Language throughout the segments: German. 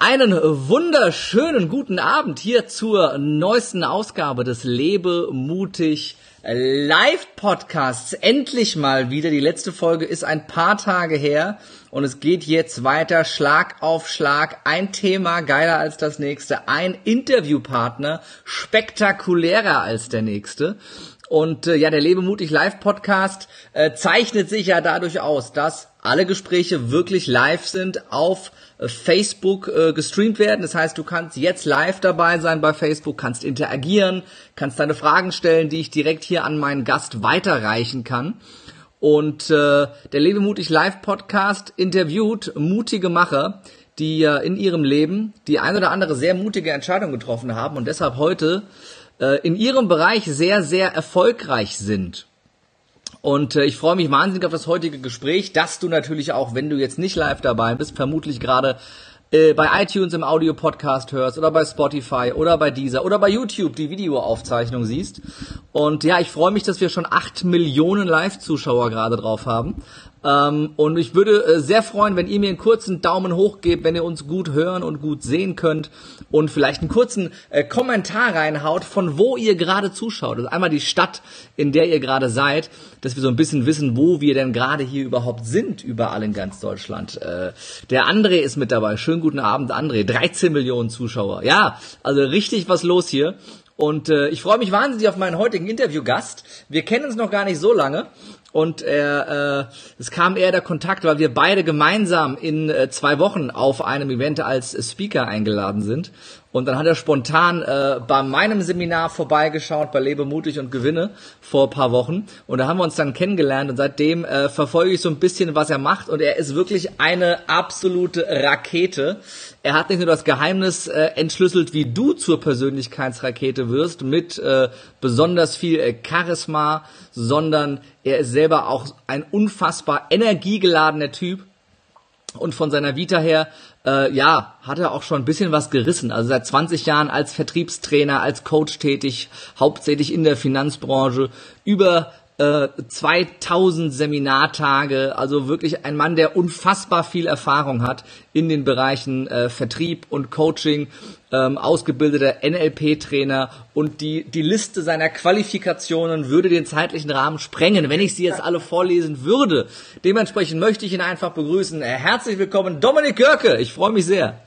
Einen wunderschönen guten Abend hier zur neuesten Ausgabe des Lebe mutig Live Podcasts. Endlich mal wieder. Die letzte Folge ist ein paar Tage her und es geht jetzt weiter Schlag auf Schlag. Ein Thema geiler als das nächste. Ein Interviewpartner spektakulärer als der nächste. Und äh, ja, der Lebe mutig Live Podcast äh, zeichnet sich ja dadurch aus, dass alle Gespräche wirklich live sind auf Facebook äh, gestreamt werden. Das heißt, du kannst jetzt live dabei sein bei Facebook, kannst interagieren, kannst deine Fragen stellen, die ich direkt hier an meinen Gast weiterreichen kann. Und äh, der Lebe mutig Live Podcast interviewt mutige Macher, die äh, in ihrem Leben die ein oder andere sehr mutige Entscheidung getroffen haben und deshalb heute äh, in ihrem Bereich sehr, sehr erfolgreich sind. Und äh, ich freue mich wahnsinnig auf das heutige Gespräch, dass du natürlich auch, wenn du jetzt nicht live dabei bist, vermutlich gerade äh, bei iTunes im Audio-Podcast hörst oder bei Spotify oder bei Deezer oder bei YouTube die Videoaufzeichnung siehst. Und ja, ich freue mich, dass wir schon acht Millionen Live-Zuschauer gerade drauf haben. Ähm, und ich würde äh, sehr freuen, wenn ihr mir einen kurzen Daumen hoch gebt, wenn ihr uns gut hören und gut sehen könnt und vielleicht einen kurzen äh, Kommentar reinhaut, von wo ihr gerade zuschaut. Also einmal die Stadt, in der ihr gerade seid, dass wir so ein bisschen wissen, wo wir denn gerade hier überhaupt sind, überall in ganz Deutschland. Äh, der André ist mit dabei. Schönen guten Abend, André. 13 Millionen Zuschauer. Ja, also richtig was los hier. Und äh, ich freue mich wahnsinnig auf meinen heutigen Interviewgast. Wir kennen uns noch gar nicht so lange. Und er, äh, es kam eher der Kontakt, weil wir beide gemeinsam in äh, zwei Wochen auf einem Event als Speaker eingeladen sind. Und dann hat er spontan äh, bei meinem Seminar vorbeigeschaut, bei Lebe mutig und Gewinne vor ein paar Wochen. Und da haben wir uns dann kennengelernt und seitdem äh, verfolge ich so ein bisschen, was er macht. Und er ist wirklich eine absolute Rakete. Er hat nicht nur das Geheimnis äh, entschlüsselt, wie du zur Persönlichkeitsrakete wirst, mit äh, besonders viel äh, Charisma, sondern er ist selber auch ein unfassbar energiegeladener Typ. Und von seiner Vita her äh, ja, hat er auch schon ein bisschen was gerissen. Also seit 20 Jahren als Vertriebstrainer, als Coach tätig, hauptsächlich in der Finanzbranche, über äh, 2000 Seminartage, also wirklich ein Mann, der unfassbar viel Erfahrung hat in den Bereichen äh, Vertrieb und Coaching, ähm, ausgebildeter NLP-Trainer und die, die Liste seiner Qualifikationen würde den zeitlichen Rahmen sprengen, wenn ich sie jetzt alle vorlesen würde. Dementsprechend möchte ich ihn einfach begrüßen. Herzlich willkommen, Dominik Görke. Ich freue mich sehr.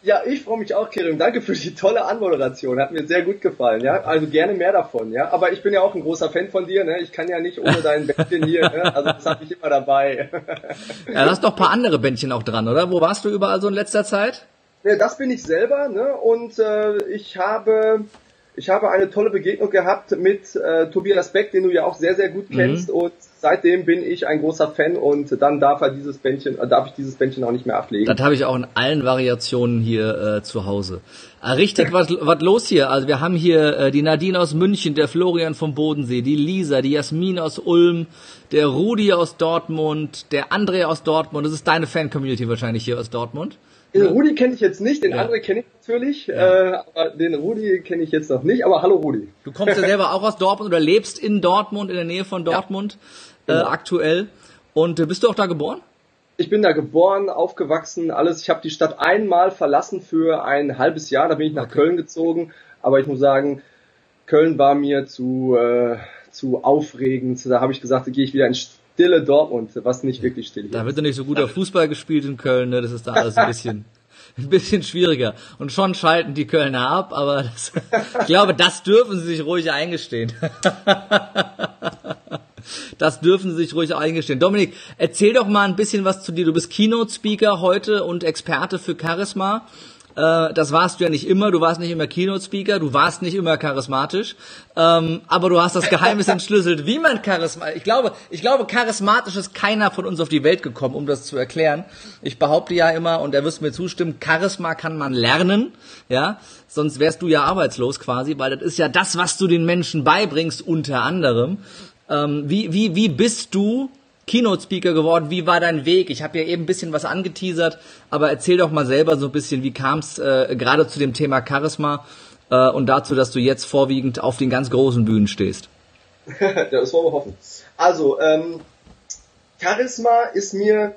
Ja, ich freue mich auch, Kerem. Danke für die tolle Anmoderation. Hat mir sehr gut gefallen. Ja, also gerne mehr davon. Ja, aber ich bin ja auch ein großer Fan von dir. Ne? Ich kann ja nicht ohne dein Bändchen hier. Ne? Also das habe ich immer dabei. ja, du hast doch paar andere Bändchen auch dran, oder? Wo warst du überall so in letzter Zeit? Ja, das bin ich selber. Ne? Und äh, ich habe ich habe eine tolle Begegnung gehabt mit äh, Tobias Beck, den du ja auch sehr, sehr gut kennst. Mhm. Und seitdem bin ich ein großer Fan und dann darf er dieses Bändchen, äh, darf ich dieses Bändchen auch nicht mehr ablegen. Das habe ich auch in allen Variationen hier äh, zu Hause. Ah, richtig was, was los hier. Also wir haben hier äh, die Nadine aus München, der Florian vom Bodensee, die Lisa, die Jasmin aus Ulm, der Rudi aus Dortmund, der André aus Dortmund. Das ist deine Fan-Community wahrscheinlich hier aus Dortmund. Den Rudi kenne ich jetzt nicht, den ja. André kenne ich natürlich, ja. äh, aber den Rudi kenne ich jetzt noch nicht. Aber hallo Rudi. Du kommst ja selber auch aus Dortmund oder lebst in Dortmund, in der Nähe von Dortmund ja. genau. äh, aktuell. Und äh, bist du auch da geboren? Ich bin da geboren, aufgewachsen, alles. Ich habe die Stadt einmal verlassen für ein halbes Jahr, da bin ich nach okay. Köln gezogen. Aber ich muss sagen, Köln war mir zu, äh, zu aufregend. Da habe ich gesagt, da gehe ich wieder ins stille Dortmund, was nicht wirklich still ist. Da wird ja nicht so guter Fußball gespielt in Köln, ne? das ist da alles ein bisschen, ein bisschen schwieriger. Und schon schalten die Kölner ab, aber das, ich glaube, das dürfen sie sich ruhig eingestehen. Das dürfen Sie sich ruhig eingestehen. Dominik, erzähl doch mal ein bisschen was zu dir. Du bist Keynote-Speaker heute und Experte für Charisma. Äh, das warst du ja nicht immer. Du warst nicht immer Keynote-Speaker, du warst nicht immer charismatisch. Ähm, aber du hast das Geheimnis entschlüsselt, wie man charismatisch. Ich glaube, ich glaube, charismatisch ist keiner von uns auf die Welt gekommen, um das zu erklären. Ich behaupte ja immer, und er wirst mir zustimmen, Charisma kann man lernen, ja. Sonst wärst du ja arbeitslos quasi, weil das ist ja das, was du den Menschen beibringst, unter anderem. Ähm, wie, wie, wie bist du Keynote-Speaker geworden. Wie war dein Weg? Ich habe ja eben ein bisschen was angeteasert, aber erzähl doch mal selber so ein bisschen, wie kam es äh, gerade zu dem Thema Charisma äh, und dazu, dass du jetzt vorwiegend auf den ganz großen Bühnen stehst. ja, das wollen wir hoffen. Also, ähm, Charisma ist mir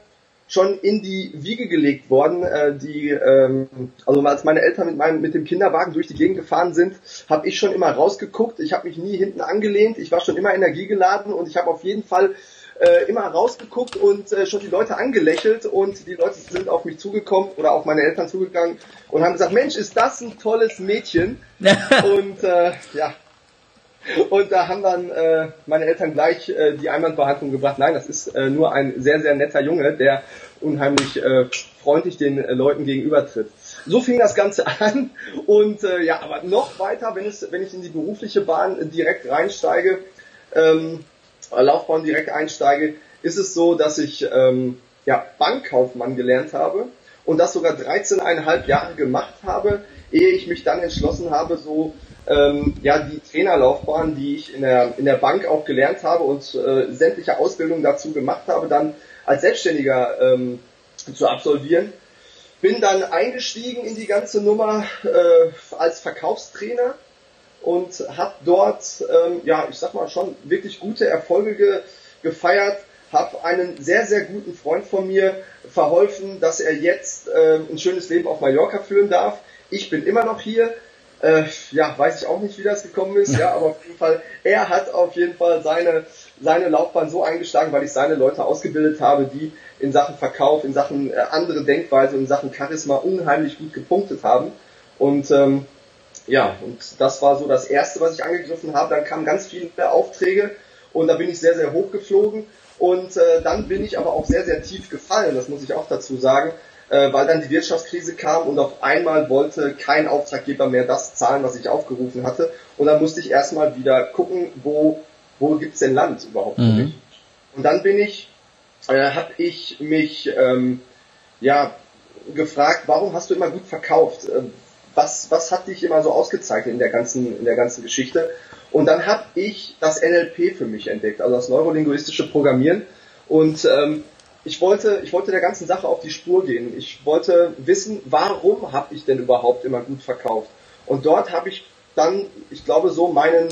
schon in die Wiege gelegt worden. Äh, die, ähm, also als meine Eltern mit meinem mit dem Kinderwagen durch die Gegend gefahren sind, habe ich schon immer rausgeguckt. Ich habe mich nie hinten angelehnt. Ich war schon immer energiegeladen und ich habe auf jeden Fall äh, immer rausgeguckt und äh, schon die Leute angelächelt und die Leute sind auf mich zugekommen oder auf meine Eltern zugegangen und haben gesagt, Mensch, ist das ein tolles Mädchen? und äh, ja, und da haben dann äh, meine Eltern gleich äh, die Einwandbehandlung gebracht. Nein, das ist äh, nur ein sehr, sehr netter Junge, der unheimlich äh, freundlich den äh, Leuten gegenübertritt. So fing das Ganze an. Und äh, ja, aber noch weiter, wenn, es, wenn ich in die berufliche Bahn direkt reinsteige, ähm, Laufbahn direkt einsteige, ist es so, dass ich ähm, ja, Bankkaufmann gelernt habe und das sogar 13,5 Jahre gemacht habe, ehe ich mich dann entschlossen habe, so ähm, ja die Trainerlaufbahn, die ich in der, in der Bank auch gelernt habe und äh, sämtliche Ausbildungen dazu gemacht habe, dann als Selbstständiger ähm, zu absolvieren. Bin dann eingestiegen in die ganze Nummer äh, als Verkaufstrainer und habe dort, ähm, ja, ich sag mal schon wirklich gute Erfolge ge gefeiert. Habe einen sehr, sehr guten Freund von mir verholfen, dass er jetzt äh, ein schönes Leben auf Mallorca führen darf. Ich bin immer noch hier, äh, ja, weiß ich auch nicht, wie das gekommen ist, ja, aber auf jeden Fall, er hat auf jeden Fall seine, seine Laufbahn so eingeschlagen, weil ich seine Leute ausgebildet habe, die in Sachen Verkauf, in Sachen äh, andere Denkweise, in Sachen Charisma unheimlich gut gepunktet haben. Und ähm, ja, und das war so das erste, was ich angegriffen habe. Dann kamen ganz viele Aufträge und da bin ich sehr, sehr hoch geflogen. Und äh, dann bin ich aber auch sehr, sehr tief gefallen, das muss ich auch dazu sagen, äh, weil dann die Wirtschaftskrise kam und auf einmal wollte kein Auftraggeber mehr das zahlen, was ich aufgerufen hatte. Und dann musste ich erstmal wieder gucken, wo, wo gibt's denn Land überhaupt für mhm. mich. Und dann bin ich, äh, habe ich mich ähm, ja gefragt, warum hast du immer gut verkauft? Was, was hat dich immer so ausgezeichnet in der ganzen, in der ganzen Geschichte? Und dann habe ich das NLP für mich entdeckt, also das neurolinguistische Programmieren. Und ähm, ich wollte, ich wollte der ganzen Sache auf die Spur gehen. Ich wollte wissen, warum habe ich denn überhaupt immer gut verkauft? Und dort habe ich dann, ich glaube, so meinen,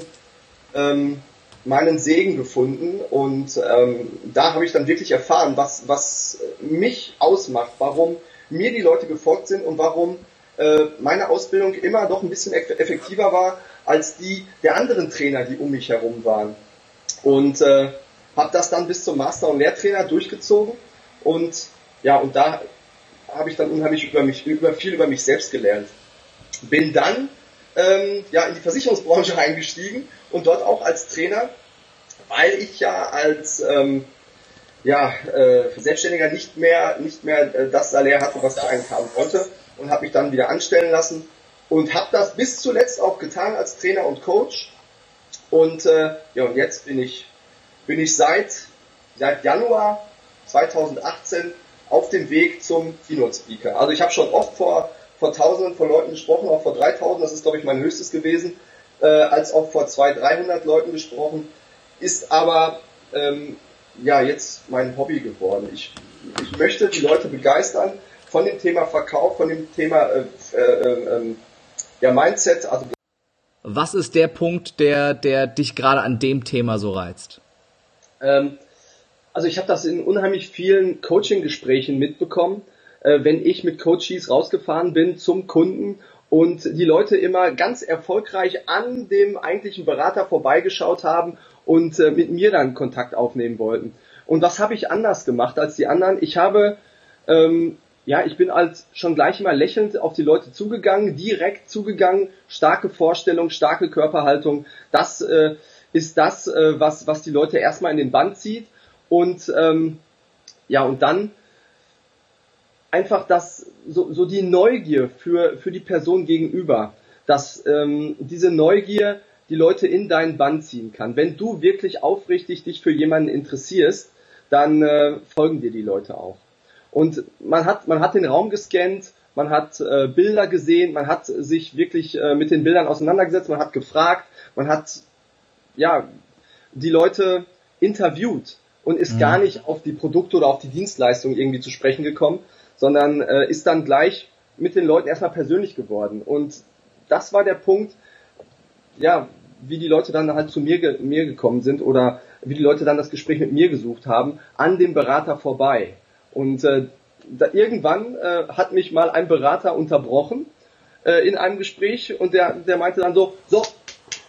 ähm, meinen Segen gefunden. Und ähm, da habe ich dann wirklich erfahren, was, was mich ausmacht, warum mir die Leute gefolgt sind und warum äh, meine Ausbildung immer doch ein bisschen effektiver war als die der anderen Trainer, die um mich herum waren. Und äh, habe das dann bis zum Master- und Lehrtrainer durchgezogen und ja, und da habe ich dann unheimlich über mich, über viel über mich selbst gelernt. Bin dann ähm, ja in die Versicherungsbranche eingestiegen und dort auch als Trainer, weil ich ja als ähm, ja, äh, Selbstständiger nicht mehr nicht mehr äh, das Salär hatte, was ich eigentlich haben wollte und habe mich dann wieder anstellen lassen und habe das bis zuletzt auch getan als Trainer und Coach und äh, ja und jetzt bin ich bin ich seit, seit Januar 2018 auf dem Weg zum Keynote Speaker. Also ich habe schon oft vor, vor Tausenden von Leuten gesprochen, auch vor 3000, das ist glaube ich mein höchstes gewesen, äh, als auch vor 200, 300 Leuten gesprochen, ist aber ähm, ja jetzt mein Hobby geworden. Ich, ich möchte die Leute begeistern von dem Thema Verkauf, von dem Thema äh, äh, äh, ja, Mindset. Also Was ist der Punkt, der, der dich gerade an dem Thema so reizt? Ähm, also ich habe das in unheimlich vielen Coaching-Gesprächen mitbekommen, äh, wenn ich mit Coaches rausgefahren bin zum Kunden und die Leute immer ganz erfolgreich an dem eigentlichen Berater vorbeigeschaut haben und äh, mit mir dann Kontakt aufnehmen wollten. Und was habe ich anders gemacht als die anderen? Ich habe ähm, ja, ich bin als schon gleich mal lächelnd auf die Leute zugegangen, direkt zugegangen, starke Vorstellung, starke Körperhaltung. Das äh, ist das, äh, was, was die Leute erstmal in den Band zieht. Und ähm, ja, und dann einfach das, so, so die Neugier für, für die Person gegenüber, dass ähm, diese Neugier die Leute in deinen Band ziehen kann. Wenn du wirklich aufrichtig dich für jemanden interessierst, dann äh, folgen dir die Leute auch. Und man hat, man hat den Raum gescannt, man hat äh, Bilder gesehen, man hat sich wirklich äh, mit den Bildern auseinandergesetzt, man hat gefragt, man hat ja, die Leute interviewt und ist mhm. gar nicht auf die Produkte oder auf die Dienstleistung irgendwie zu sprechen gekommen, sondern äh, ist dann gleich mit den Leuten erstmal persönlich geworden. Und das war der Punkt, ja, wie die Leute dann halt zu mir, mir gekommen sind oder wie die Leute dann das Gespräch mit mir gesucht haben, an dem Berater vorbei. Und äh, da, irgendwann äh, hat mich mal ein Berater unterbrochen äh, in einem Gespräch und der, der meinte dann so, so,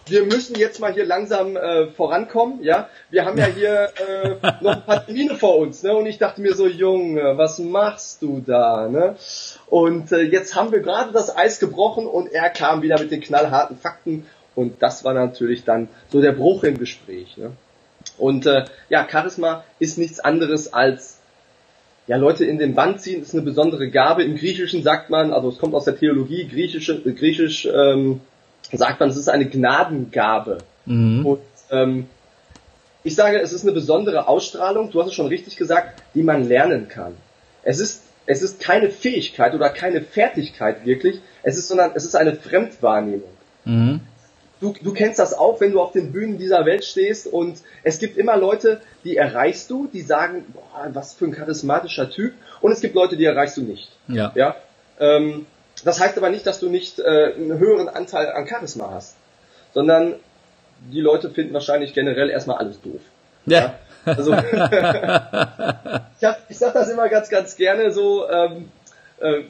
wir müssen jetzt mal hier langsam äh, vorankommen, ja. Wir haben ja hier äh, noch ein paar Termine vor uns, ne? Und ich dachte mir so, Junge, was machst du da, ne? Und äh, jetzt haben wir gerade das Eis gebrochen und er kam wieder mit den knallharten Fakten und das war natürlich dann so der Bruch im Gespräch. Ne? Und äh, ja, Charisma ist nichts anderes als ja, Leute in den Band ziehen, ist eine besondere Gabe. Im Griechischen sagt man, also es kommt aus der Theologie, Griechische, Griechisch ähm, sagt man, es ist eine Gnadengabe. Mhm. Und ähm, ich sage, es ist eine besondere Ausstrahlung, du hast es schon richtig gesagt, die man lernen kann. Es ist, es ist keine Fähigkeit oder keine Fertigkeit wirklich, es ist, sondern es ist eine Fremdwahrnehmung. Mhm du, du kennst das auch, wenn du auf den Bühnen dieser Welt stehst und es gibt immer Leute, die erreichst du, die sagen, boah, was für ein charismatischer Typ und es gibt Leute, die erreichst du nicht. Ja. ja? Ähm, das heißt aber nicht, dass du nicht äh, einen höheren Anteil an Charisma hast, sondern die Leute finden wahrscheinlich generell erstmal alles doof. Ja. ja? Also, ich, hab, ich sag das immer ganz, ganz gerne so, ähm, äh,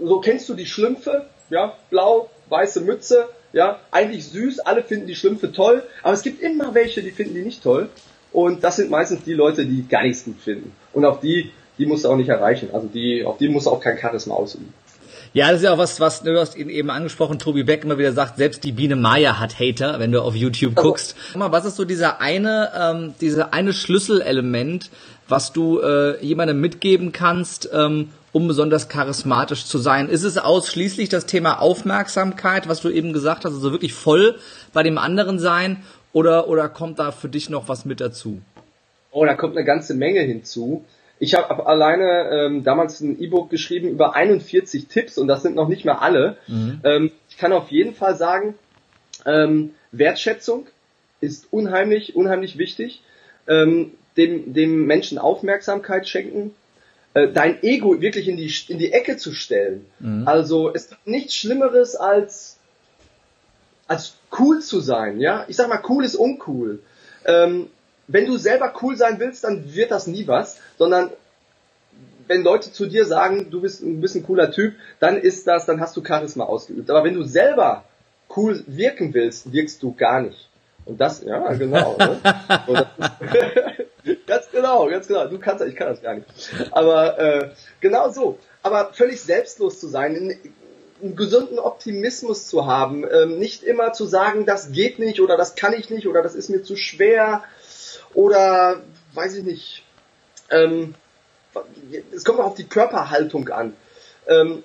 so kennst du die Schlümpfe, ja, blau, weiße Mütze, ja, eigentlich süß, alle finden die Schlümpfe toll, aber es gibt immer welche, die finden die nicht toll. Und das sind meistens die Leute, die gar nichts gut finden. Und auf die, die musst du auch nicht erreichen. Also die, auf die musst du auch kein Charisma ausüben. Ja, das ist ja auch was, was du hast ihn eben angesprochen, Tobi Beck immer wieder sagt, selbst die Biene Maya hat Hater, wenn du auf YouTube also, guckst. Mal, was ist so dieser eine, ähm, diese eine Schlüsselelement, was du äh, jemandem mitgeben kannst, ähm, um besonders charismatisch zu sein? Ist es ausschließlich das Thema Aufmerksamkeit, was du eben gesagt hast, also wirklich voll bei dem anderen sein, oder, oder kommt da für dich noch was mit dazu? Oh, da kommt eine ganze Menge hinzu. Ich habe alleine ähm, damals ein E-Book geschrieben über 41 Tipps und das sind noch nicht mehr alle. Mhm. Ähm, ich kann auf jeden Fall sagen, ähm, Wertschätzung ist unheimlich, unheimlich wichtig. Ähm, dem, dem Menschen Aufmerksamkeit schenken, dein Ego wirklich in die, in die Ecke zu stellen. Mhm. Also es gibt nichts Schlimmeres als, als cool zu sein, ja. Ich sag mal, cool ist uncool. Ähm, wenn du selber cool sein willst, dann wird das nie was, sondern wenn Leute zu dir sagen, du bist, du bist ein cooler Typ, dann ist das, dann hast du Charisma ausgeübt. Aber wenn du selber cool wirken willst, wirkst du gar nicht. Und das, ja, genau. ne? ganz genau, ganz genau. Du kannst, ich kann das gar nicht. Aber äh, genau so. Aber völlig selbstlos zu sein, einen, einen gesunden Optimismus zu haben, ähm, nicht immer zu sagen, das geht nicht oder das kann ich nicht oder das ist mir zu schwer oder weiß ich nicht. Ähm, es kommt auch auf die Körperhaltung an. Ähm,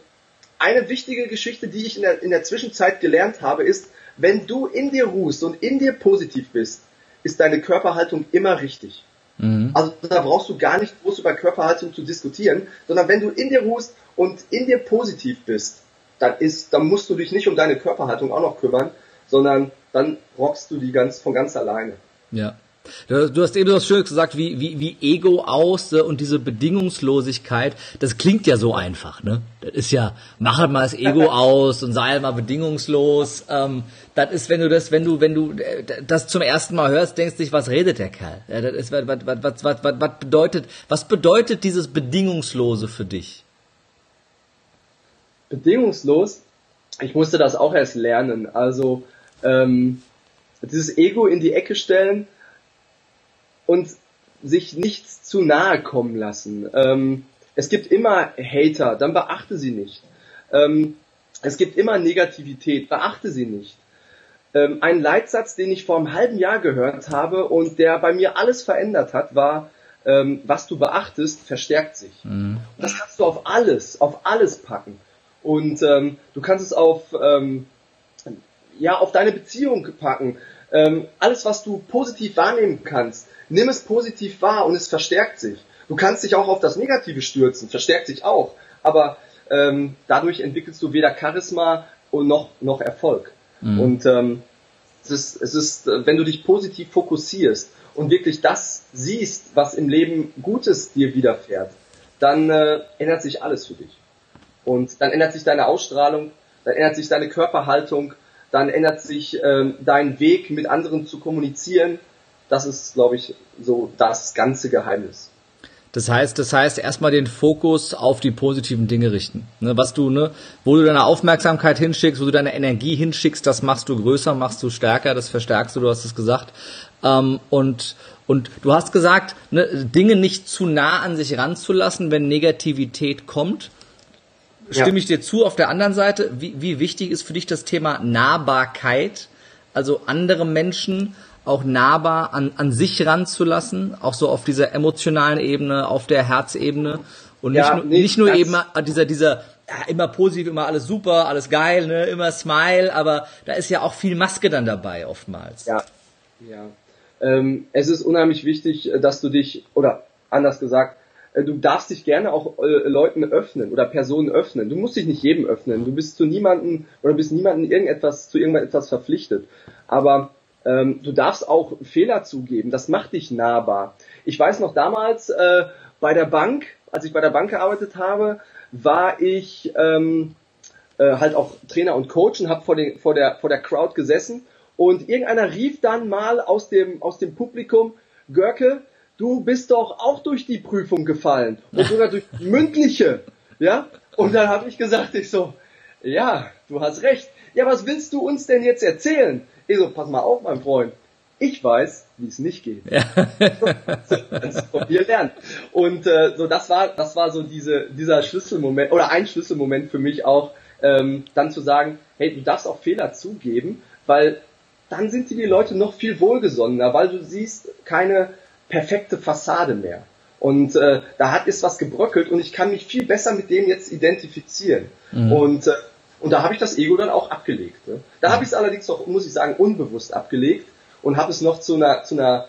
eine wichtige Geschichte, die ich in der, in der Zwischenzeit gelernt habe, ist, wenn du in dir ruhst und in dir positiv bist, ist deine Körperhaltung immer richtig. Mhm. Also da brauchst du gar nicht groß über Körperhaltung zu diskutieren, sondern wenn du in dir ruhst und in dir positiv bist, dann ist, dann musst du dich nicht um deine Körperhaltung auch noch kümmern, sondern dann rockst du die ganz von ganz alleine. Ja. Du hast eben so schön gesagt, wie, wie, wie Ego aus äh, und diese Bedingungslosigkeit, das klingt ja so einfach, ne? Das ist ja, mach halt mal das Ego aus und sei halt mal bedingungslos. Ähm, das ist, wenn du das, wenn du, wenn du äh, das zum ersten Mal hörst, denkst du dich, was redet der Kerl? Ja, das ist, was, was, was, was, was, was bedeutet, was bedeutet dieses Bedingungslose für dich? Bedingungslos? Ich musste das auch erst lernen. Also, ähm, dieses Ego in die Ecke stellen, und sich nichts zu nahe kommen lassen. Ähm, es gibt immer Hater, dann beachte sie nicht. Ähm, es gibt immer Negativität, beachte sie nicht. Ähm, ein Leitsatz, den ich vor einem halben Jahr gehört habe und der bei mir alles verändert hat, war, ähm, was du beachtest, verstärkt sich. Mhm. Und das kannst du auf alles, auf alles packen. Und ähm, du kannst es auf, ähm, ja, auf deine Beziehung packen. Ähm, alles, was du positiv wahrnehmen kannst, nimm es positiv wahr und es verstärkt sich. Du kannst dich auch auf das Negative stürzen, verstärkt sich auch. Aber ähm, dadurch entwickelst du weder Charisma und noch, noch Erfolg. Mhm. Und ähm, es ist, es ist, äh, wenn du dich positiv fokussierst und wirklich das siehst, was im Leben Gutes dir widerfährt, dann äh, ändert sich alles für dich. Und dann ändert sich deine Ausstrahlung, dann ändert sich deine Körperhaltung, dann ändert sich äh, dein Weg, mit anderen zu kommunizieren, das ist, glaube ich, so das ganze Geheimnis. Das heißt, das heißt, erstmal den Fokus auf die positiven Dinge richten. Ne, was du, ne, wo du deine Aufmerksamkeit hinschickst, wo du deine Energie hinschickst, das machst du größer, machst du stärker, das verstärkst du, du hast es gesagt. Ähm, und, und du hast gesagt, ne, Dinge nicht zu nah an sich ranzulassen, wenn Negativität kommt. Stimme ja. ich dir zu. Auf der anderen Seite, wie, wie wichtig ist für dich das Thema Nahbarkeit? Also andere Menschen auch nahbar an, an sich ranzulassen, auch so auf dieser emotionalen Ebene, auf der Herzebene und ja, nicht, nee, nicht nur eben dieser, dieser ja, immer positiv, immer alles super, alles geil, ne, immer Smile, aber da ist ja auch viel Maske dann dabei oftmals. Ja, ja. Ähm, es ist unheimlich wichtig, äh, dass du dich, oder anders gesagt, du darfst dich gerne auch äh, Leuten öffnen oder Personen öffnen. Du musst dich nicht jedem öffnen. Du bist zu niemanden oder bist niemanden irgendetwas zu irgendetwas verpflichtet. Aber ähm, du darfst auch Fehler zugeben. Das macht dich nahbar. Ich weiß noch damals äh, bei der Bank, als ich bei der Bank gearbeitet habe, war ich ähm, äh, halt auch Trainer und Coach und habe vor, vor, der, vor der Crowd gesessen und irgendeiner rief dann mal aus dem, aus dem Publikum, Görke, du bist doch auch durch die Prüfung gefallen und sogar durch mündliche, ja? Und dann habe ich gesagt, ich so, ja, du hast recht. Ja, was willst du uns denn jetzt erzählen? Ich so, pass mal auf, mein Freund. Ich weiß, wie es nicht geht. Ja. das von dir lernen. Und äh, so, das war, das war so diese, dieser Schlüsselmoment oder ein Schlüsselmoment für mich auch, ähm, dann zu sagen, hey, du darfst auch Fehler zugeben, weil dann sind dir die Leute noch viel wohlgesonnener, weil du siehst keine perfekte Fassade mehr. Und äh, da hat ist was gebröckelt und ich kann mich viel besser mit dem jetzt identifizieren. Mhm. Und, äh, und da habe ich das Ego dann auch abgelegt. Ne? Da habe ich es allerdings auch, muss ich sagen, unbewusst abgelegt und habe es noch zu einer, zu einer,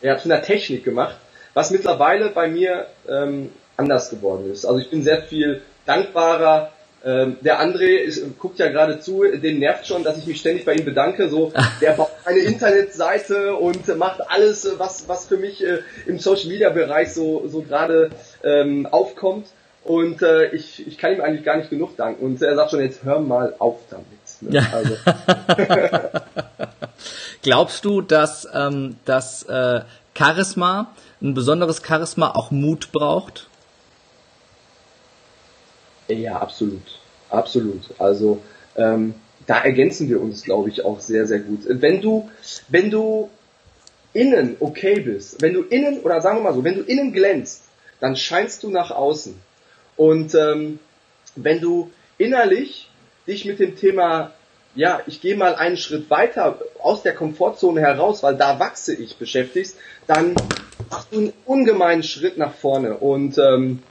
ja, zu einer Technik gemacht, was mittlerweile bei mir ähm, anders geworden ist. Also ich bin sehr viel dankbarer, ähm, der André ist, guckt ja gerade zu, den nervt schon, dass ich mich ständig bei ihm bedanke. So, der baut eine Internetseite und macht alles, was was für mich äh, im Social Media Bereich so so gerade ähm, aufkommt. Und äh, ich, ich kann ihm eigentlich gar nicht genug danken. Und er sagt schon, jetzt hör mal auf damit. Ne? Ja. Also. Glaubst du, dass ähm, das äh, Charisma, ein besonderes Charisma auch Mut braucht? Ja, absolut. Absolut. Also ähm, da ergänzen wir uns, glaube ich, auch sehr, sehr gut. Wenn du, wenn du innen okay bist, wenn du innen, oder sagen wir mal so, wenn du innen glänzt, dann scheinst du nach außen. Und ähm, wenn du innerlich dich mit dem Thema, ja, ich gehe mal einen Schritt weiter aus der Komfortzone heraus, weil da wachse ich, beschäftigst, dann machst du einen ungemeinen Schritt nach vorne. Und ähm,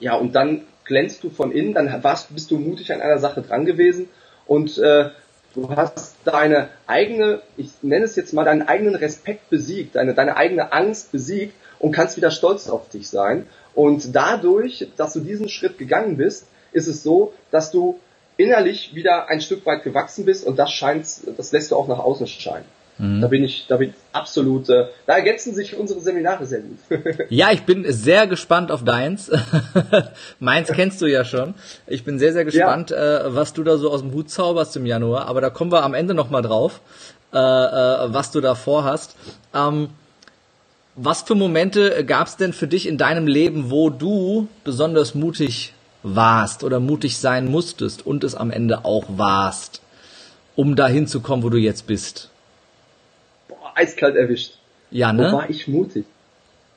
ja, und dann glänzt du von innen, dann warst, bist du mutig an einer Sache dran gewesen und äh, du hast deine eigene, ich nenne es jetzt mal, deinen eigenen Respekt besiegt, deine, deine eigene Angst besiegt und kannst wieder stolz auf dich sein. Und dadurch, dass du diesen Schritt gegangen bist, ist es so, dass du innerlich wieder ein Stück weit gewachsen bist und das scheint, das lässt du auch nach außen scheinen. Mhm. Da bin ich, da bin ich absolut, äh, da ergänzen sich unsere Seminare sehr gut. ja, ich bin sehr gespannt auf deins. Meins kennst du ja schon. Ich bin sehr, sehr gespannt, ja. äh, was du da so aus dem Hut zauberst im Januar. Aber da kommen wir am Ende nochmal drauf, äh, äh, was du da vorhast. Ähm, was für Momente gab es denn für dich in deinem Leben, wo du besonders mutig warst oder mutig sein musstest und es am Ende auch warst, um dahin zu kommen, wo du jetzt bist? Eiskalt erwischt. Ja, ne? Wo war ich mutig?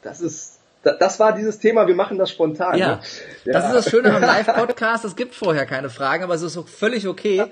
Das ist, das war dieses Thema, wir machen das spontan. Ja, ne? ja. das ist das Schöne beim Live-Podcast, es gibt vorher keine Fragen, aber es ist auch völlig okay,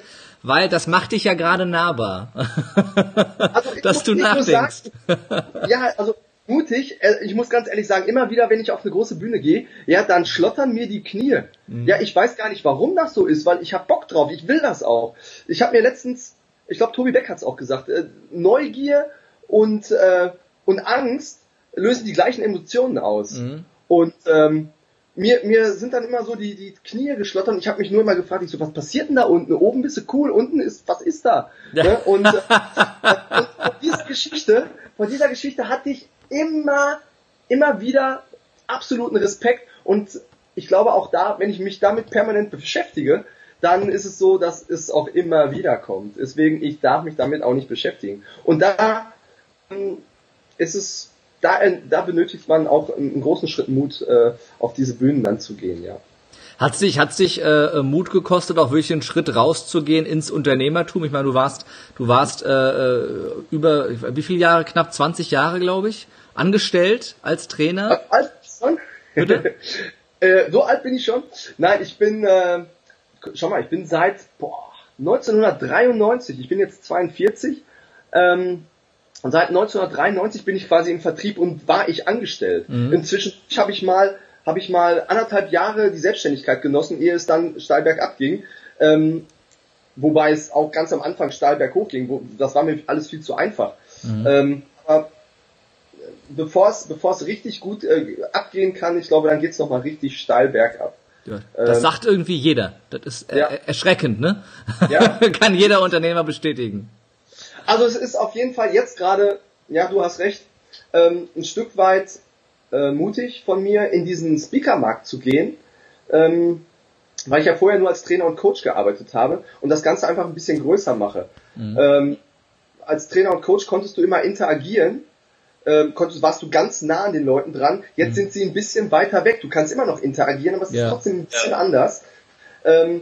weil das macht dich ja gerade nahbar, also dass du nachdenkst. Sagen, ja, also mutig, äh, ich muss ganz ehrlich sagen, immer wieder, wenn ich auf eine große Bühne gehe, ja, dann schlottern mir die Knie. Mhm. Ja, ich weiß gar nicht, warum das so ist, weil ich habe Bock drauf, ich will das auch. Ich habe mir letztens, ich glaube, Tobi Beck hat es auch gesagt, äh, Neugier und, äh, und Angst lösen die gleichen Emotionen aus. Mhm. Und ähm, mir, mir sind dann immer so die, die Knie geschlottert und ich habe mich nur immer gefragt, ich so, was passiert denn da unten? Oben bist du cool, unten ist, was ist da? Ja. Ne? Und, äh, und von dieser Geschichte, von dieser Geschichte hatte ich immer, immer wieder absoluten Respekt und ich glaube auch da, wenn ich mich damit permanent beschäftige, dann ist es so, dass es auch immer wieder kommt. Deswegen, ich darf mich damit auch nicht beschäftigen. Und da ist es da, da benötigt man auch einen großen Schritt Mut, äh, auf diese Bühnen dann zu gehen, ja. Hat sich, hat sich äh, Mut gekostet, auch wirklich einen Schritt rauszugehen ins Unternehmertum? Ich meine, du warst, du warst äh, äh über wie viele Jahre, knapp 20 Jahre, glaube ich, angestellt als Trainer. Alt schon? Bitte? äh, so alt bin ich schon. Nein, ich bin, äh, schau mal, ich bin seit boah, 1993, ich bin jetzt 42. Ähm, und seit 1993 bin ich quasi im Vertrieb und war ich angestellt. Mhm. Inzwischen habe ich mal habe ich mal anderthalb Jahre die Selbstständigkeit genossen, ehe es dann steil bergab ging. Ähm, wobei es auch ganz am Anfang steil berghoch ging. Wo, das war mir alles viel zu einfach. Mhm. Ähm, aber bevor es bevor es richtig gut äh, abgehen kann, ich glaube, dann geht's noch mal richtig steil bergab. Ja, das ähm, sagt irgendwie jeder. Das ist äh, ja. erschreckend, ne? Ja. kann jeder Unternehmer bestätigen. Also es ist auf jeden Fall jetzt gerade, ja, du hast recht, ähm, ein Stück weit äh, mutig von mir, in diesen Speakermarkt zu gehen, ähm, weil ich ja vorher nur als Trainer und Coach gearbeitet habe und das Ganze einfach ein bisschen größer mache. Mhm. Ähm, als Trainer und Coach konntest du immer interagieren, ähm, konntest, warst du ganz nah an den Leuten dran. Jetzt mhm. sind sie ein bisschen weiter weg. Du kannst immer noch interagieren, aber es ja. ist trotzdem ein bisschen ja. anders. Ähm,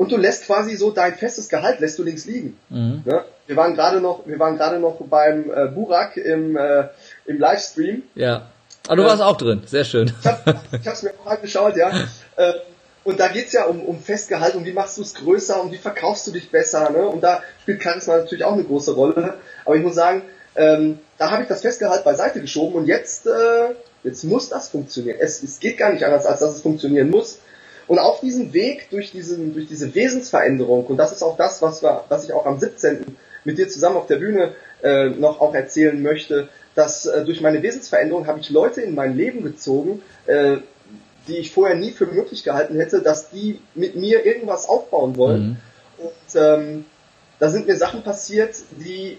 und du lässt quasi so dein festes Gehalt lässt du links liegen. Mhm. Ja? Wir waren gerade noch, wir waren gerade noch beim äh, Burak im äh, im Livestream. Ja. Aber du warst äh, auch drin, sehr schön. Ich, hab, ich hab's mir auch angeschaut, ja. Äh, und da geht's ja um, um Festgehalt und wie machst du es größer und wie verkaufst du dich besser, ne? Und da spielt Charisma natürlich auch eine große Rolle. Aber ich muss sagen, ähm, da habe ich das Festgehalt beiseite geschoben und jetzt, äh, jetzt muss das funktionieren. Es, es geht gar nicht anders, als dass es funktionieren muss. Und auf diesem Weg durch, diesen, durch diese Wesensveränderung, und das ist auch das, was, wir, was ich auch am 17. mit dir zusammen auf der Bühne äh, noch auch erzählen möchte, dass äh, durch meine Wesensveränderung habe ich Leute in mein Leben gezogen, äh, die ich vorher nie für möglich gehalten hätte, dass die mit mir irgendwas aufbauen wollen. Mhm. Und ähm, da sind mir Sachen passiert, die,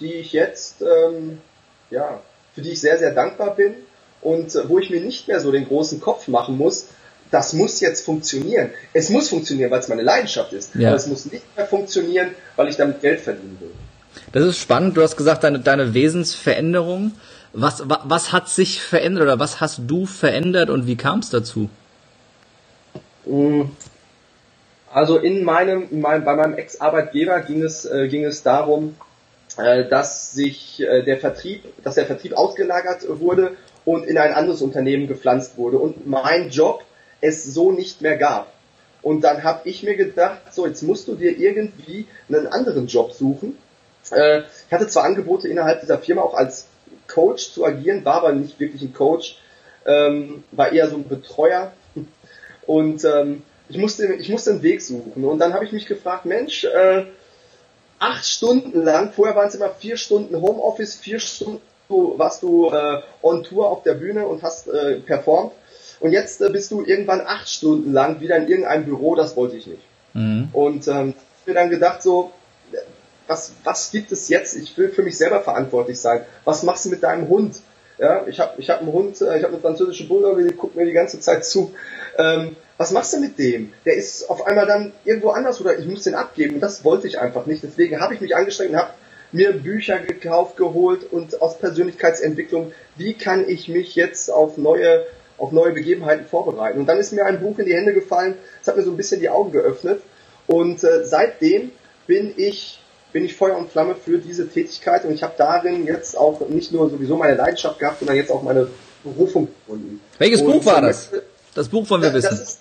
die ich jetzt, ähm, ja, für die ich sehr, sehr dankbar bin und äh, wo ich mir nicht mehr so den großen Kopf machen muss, das muss jetzt funktionieren. Es muss funktionieren, weil es meine Leidenschaft ist. Ja. Aber es muss nicht mehr funktionieren, weil ich damit Geld verdienen will. Das ist spannend. Du hast gesagt, deine, deine Wesensveränderung. Was, was, was hat sich verändert oder was hast du verändert und wie kam es dazu? Mm. Also in meinem, in meinem bei meinem Ex-Arbeitgeber ging es, äh, ging es darum, äh, dass sich äh, der Vertrieb, dass der Vertrieb ausgelagert wurde und in ein anderes Unternehmen gepflanzt wurde und mein Job es so nicht mehr gab. Und dann habe ich mir gedacht, so jetzt musst du dir irgendwie einen anderen Job suchen. Äh, ich hatte zwar Angebote innerhalb dieser Firma auch als Coach zu agieren, war aber nicht wirklich ein Coach, ähm, war eher so ein Betreuer. Und ähm, ich musste ich musste einen Weg suchen. Und dann habe ich mich gefragt, Mensch, äh, acht Stunden lang, vorher waren es immer vier Stunden Homeoffice, vier Stunden warst du äh, on Tour auf der Bühne und hast performt und jetzt äh, bist du irgendwann acht Stunden lang wieder in irgendeinem Büro, das wollte ich nicht. Mhm. Und ähm, mir dann gedacht so, was, was gibt es jetzt? Ich will für mich selber verantwortlich sein. Was machst du mit deinem Hund? Ja, ich habe ich hab einen Hund, äh, ich habe eine französische Bulldogge, die guckt mir die ganze Zeit zu. Ähm, was machst du mit dem? Der ist auf einmal dann irgendwo anders oder ich muss den abgeben. Das wollte ich einfach nicht. Deswegen habe ich mich angestrengt und habe mir Bücher gekauft, geholt und aus Persönlichkeitsentwicklung, wie kann ich mich jetzt auf neue, auf neue Begebenheiten vorbereiten? Und dann ist mir ein Buch in die Hände gefallen, das hat mir so ein bisschen die Augen geöffnet. Und äh, seitdem bin ich bin ich Feuer und Flamme für diese Tätigkeit und ich habe darin jetzt auch nicht nur sowieso meine Leidenschaft gehabt, sondern jetzt auch meine Berufung gefunden. Welches und Buch war das? Das Buch wollen wir wissen. Das ist,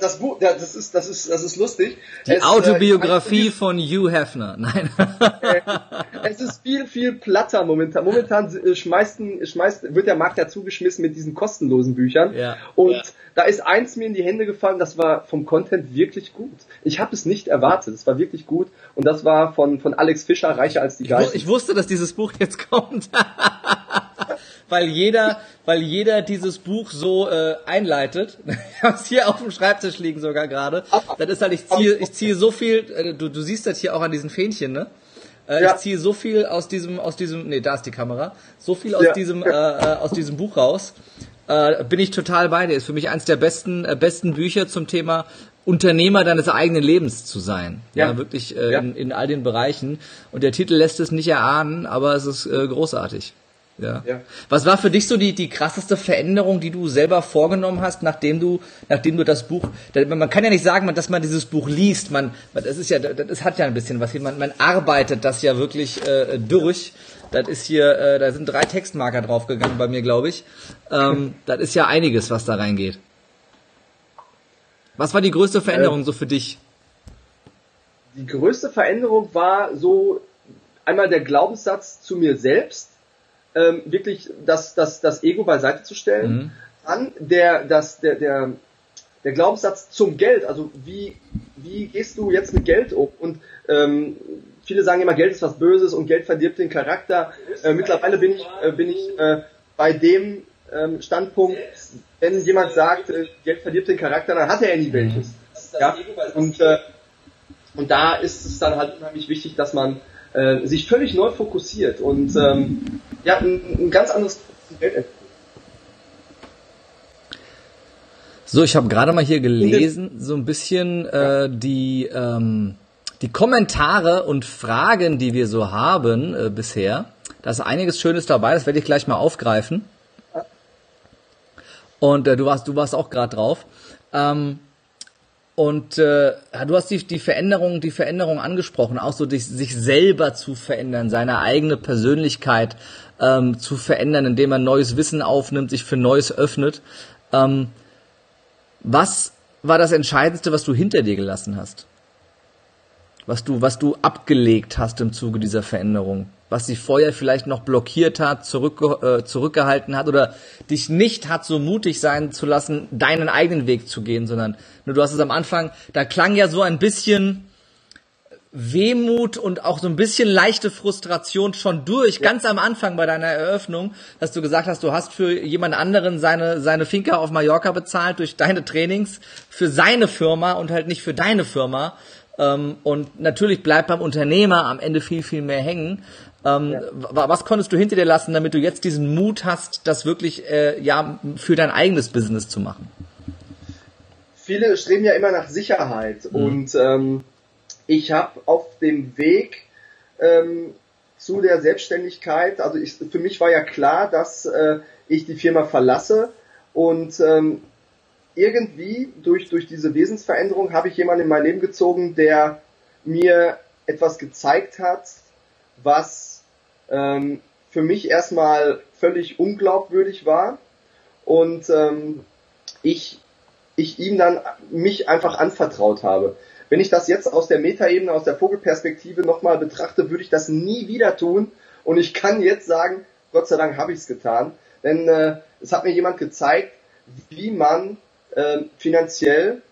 das Buch, das ist, das ist, das ist lustig. Die es, äh, Autobiografie äh, von Hugh Hefner. Nein. es ist viel, viel platter momentan. Momentan äh, schmeißen, schmeißt, wird der Markt ja zugeschmissen mit diesen kostenlosen Büchern. Ja. Und ja. da ist eins mir in die Hände gefallen, das war vom Content wirklich gut. Ich habe es nicht erwartet. Es war wirklich gut. Und das war von, von Alex Fischer, Reicher als die Geister. Ich wusste, dass dieses Buch jetzt kommt. weil jeder, weil jeder dieses Buch so äh, einleitet. Ich habe es hier auf dem Schreibtisch liegen sogar gerade. Das ist halt, ich ziehe, ich ziehe so viel. Äh, du, du siehst das hier auch an diesen Fähnchen, ne? Äh, ja. Ich ziehe so viel aus diesem, aus diesem, nee, da ist die Kamera. So viel aus ja. diesem, äh, äh, aus diesem Buch raus. Äh, bin ich total bei dir. Ist für mich eins der besten, äh, besten Bücher zum Thema Unternehmer deines eigenen Lebens zu sein. Ja, ja wirklich äh, ja. In, in all den Bereichen. Und der Titel lässt es nicht erahnen, aber es ist äh, großartig. Ja. ja. Was war für dich so die, die krasseste Veränderung, die du selber vorgenommen hast, nachdem du, nachdem du das Buch, man kann ja nicht sagen, dass man dieses Buch liest, man, das ist ja, das hat ja ein bisschen was, man, man arbeitet das ja wirklich äh, durch. Das ist hier, äh, da sind drei Textmarker draufgegangen bei mir, glaube ich. Ähm, das ist ja einiges, was da reingeht. Was war die größte Veränderung äh, so für dich? Die größte Veränderung war so einmal der Glaubenssatz zu mir selbst, ähm, wirklich das, das, das Ego beiseite zu stellen. Mhm. Dann der, das, der, der, der Glaubenssatz zum Geld, also wie, wie gehst du jetzt mit Geld um? Und ähm, viele sagen immer, Geld ist was Böses und Geld verdirbt den Charakter. Äh, mittlerweile bin ich, äh, bin ich äh, bei dem ähm, Standpunkt, wenn jemand sagt, äh, Geld verdirbt den Charakter, dann hat er ja nie welches. Ja? Und, äh, und da ist es dann halt unheimlich wichtig, dass man äh, sich völlig neu fokussiert und ähm, ja, ein, ein ganz anderes entwickelt. So, ich habe gerade mal hier gelesen, so ein bisschen äh, die, ähm, die Kommentare und Fragen, die wir so haben äh, bisher. Da ist einiges Schönes dabei, das werde ich gleich mal aufgreifen. Und äh, du warst, du warst auch gerade drauf. Ähm, und äh, du hast die, die Veränderung, die Veränderung angesprochen, auch so dich, sich selber zu verändern, seine eigene Persönlichkeit ähm, zu verändern, indem man neues Wissen aufnimmt, sich für Neues öffnet. Ähm, was war das Entscheidendste, was du hinter dir gelassen hast? Was du, was du abgelegt hast im Zuge dieser Veränderung? was sich vorher vielleicht noch blockiert hat, zurück, äh, zurückgehalten hat oder dich nicht hat so mutig sein zu lassen, deinen eigenen Weg zu gehen, sondern nur du hast es am Anfang, da klang ja so ein bisschen Wehmut und auch so ein bisschen leichte Frustration schon durch, ja. ganz am Anfang bei deiner Eröffnung, dass du gesagt hast, du hast für jemand anderen seine, seine Finca auf Mallorca bezahlt durch deine Trainings, für seine Firma und halt nicht für deine Firma. Ähm, und natürlich bleibt beim Unternehmer am Ende viel, viel mehr hängen. Ähm, ja. Was konntest du hinter dir lassen, damit du jetzt diesen Mut hast, das wirklich äh, ja für dein eigenes Business zu machen? Viele streben ja immer nach Sicherheit mhm. und ähm, ich habe auf dem Weg ähm, zu der Selbstständigkeit, also ich, für mich war ja klar, dass äh, ich die Firma verlasse und ähm, irgendwie durch, durch diese Wesensveränderung habe ich jemanden in mein Leben gezogen, der mir etwas gezeigt hat, was ähm, für mich erstmal völlig unglaubwürdig war und ähm, ich, ich ihm dann mich einfach anvertraut habe. Wenn ich das jetzt aus der Metaebene, aus der Vogelperspektive nochmal betrachte, würde ich das nie wieder tun. Und ich kann jetzt sagen, Gott sei Dank habe ich es getan. Denn äh, es hat mir jemand gezeigt, wie man äh, finanziell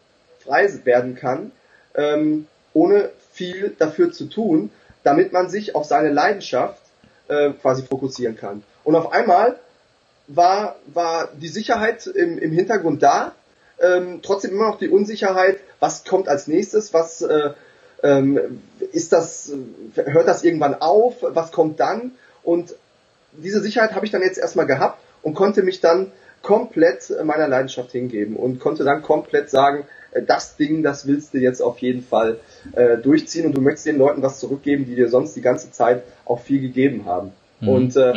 frei werden kann, ähm, ohne viel dafür zu tun, damit man sich auf seine Leidenschaft äh, quasi fokussieren kann. Und auf einmal war, war die Sicherheit im, im Hintergrund da, ähm, trotzdem immer noch die Unsicherheit, was kommt als nächstes, was äh, ähm, ist das, hört das irgendwann auf, was kommt dann? Und diese Sicherheit habe ich dann jetzt erstmal gehabt und konnte mich dann komplett meiner Leidenschaft hingeben und konnte dann komplett sagen, äh, das Ding, das willst du jetzt auf jeden Fall äh, durchziehen und du möchtest den Leuten was zurückgeben, die dir sonst die ganze Zeit auch viel gegeben haben. Mhm. Und äh,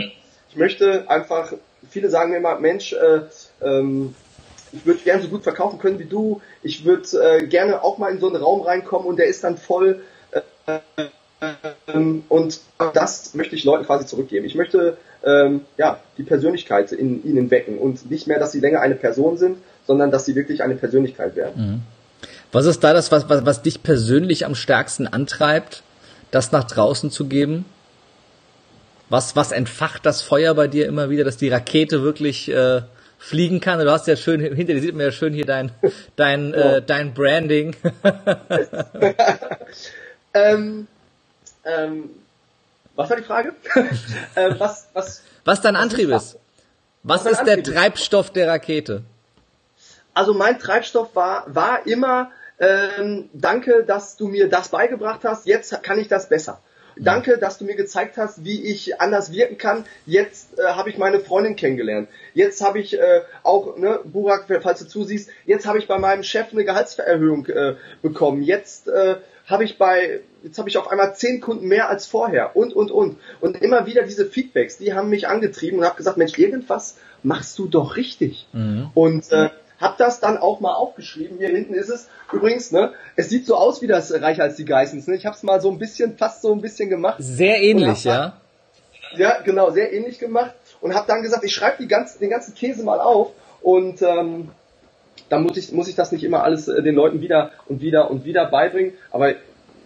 ich möchte einfach, viele sagen mir immer, Mensch, äh, ähm, ich würde gerne so gut verkaufen können wie du, ich würde äh, gerne auch mal in so einen Raum reinkommen und der ist dann voll äh, ähm, und das möchte ich Leuten quasi zurückgeben. Ich möchte ähm, ja die Persönlichkeit in ihnen wecken und nicht mehr, dass sie länger eine Person sind, sondern dass sie wirklich eine Persönlichkeit werden. Mhm. Was ist da das, was, was, was dich persönlich am stärksten antreibt, das nach draußen zu geben? Was, was entfacht das Feuer bei dir immer wieder, dass die Rakete wirklich äh, fliegen kann? Du hast ja schön, hinter dir sieht man ja schön hier dein, dein, äh, ja. äh, dein Branding. ähm, ähm, was war die Frage? ähm, was, was, was dein was Antrieb ist? Was, was ist der Treibstoff der Rakete? Also mein Treibstoff war, war immer, ähm, danke, dass du mir das beigebracht hast, jetzt kann ich das besser. Danke, dass du mir gezeigt hast, wie ich anders wirken kann. Jetzt äh, habe ich meine Freundin kennengelernt. Jetzt habe ich äh, auch, ne, Burak, falls du zusiehst, jetzt habe ich bei meinem Chef eine Gehaltserhöhung äh, bekommen. Jetzt äh, habe ich bei, jetzt habe ich auf einmal zehn Kunden mehr als vorher und und und und immer wieder diese Feedbacks, die haben mich angetrieben und habe gesagt, Mensch, irgendwas machst du doch richtig. Mhm. Und äh, hab das dann auch mal aufgeschrieben. Hier hinten ist es. Übrigens, ne, es sieht so aus wie das Reich als die Geissens. Ne? Ich habe es mal so ein bisschen, fast so ein bisschen gemacht. Sehr ähnlich, ja. ja, genau, sehr ähnlich gemacht. Und habe dann gesagt, ich schreibe ganze, den ganzen Käse mal auf und ähm, dann muss ich, muss ich das nicht immer alles äh, den Leuten wieder und wieder und wieder beibringen. Aber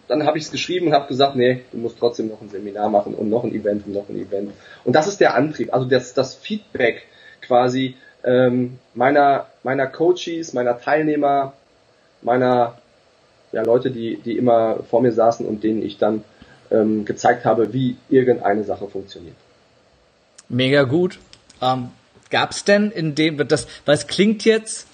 dann habe ich es geschrieben und habe gesagt, nee, du musst trotzdem noch ein Seminar machen und noch ein Event und noch ein Event. Und das ist der Antrieb, also das, das Feedback quasi ähm, meiner, meiner Coaches, meiner Teilnehmer, meiner ja, Leute, die, die immer vor mir saßen und denen ich dann ähm, gezeigt habe, wie irgendeine Sache funktioniert. Mega gut. Ähm, Gab es denn in dem, das, weil es klingt jetzt,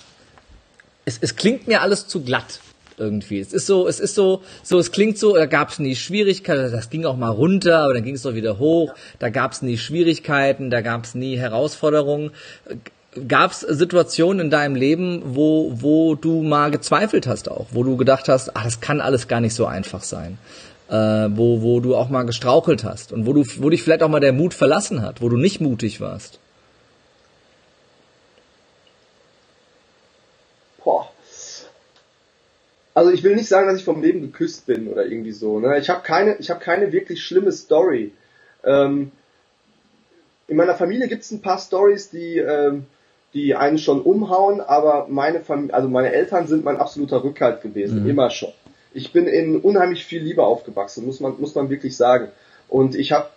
es, es klingt mir alles zu glatt irgendwie. Es ist so, es ist so, so, es klingt so, da gab es nie Schwierigkeiten, das ging auch mal runter, aber dann ging es doch wieder hoch, da gab es nie Schwierigkeiten, da gab es nie Herausforderungen. Gab es Situationen in deinem Leben, wo, wo du mal gezweifelt hast auch, wo du gedacht hast, ach, das kann alles gar nicht so einfach sein? Äh, wo, wo du auch mal gestrauchelt hast und wo du, wo dich vielleicht auch mal der Mut verlassen hat, wo du nicht mutig warst? Boah. Also ich will nicht sagen, dass ich vom Leben geküsst bin oder irgendwie so. Ne? Ich habe keine, ich habe keine wirklich schlimme Story. Ähm, in meiner Familie gibt es ein paar Stories, die ähm, die einen schon umhauen, aber meine Familie, also meine Eltern sind mein absoluter Rückhalt gewesen, mhm. immer schon. Ich bin in unheimlich viel Liebe aufgewachsen, muss man muss man wirklich sagen. Und ich habe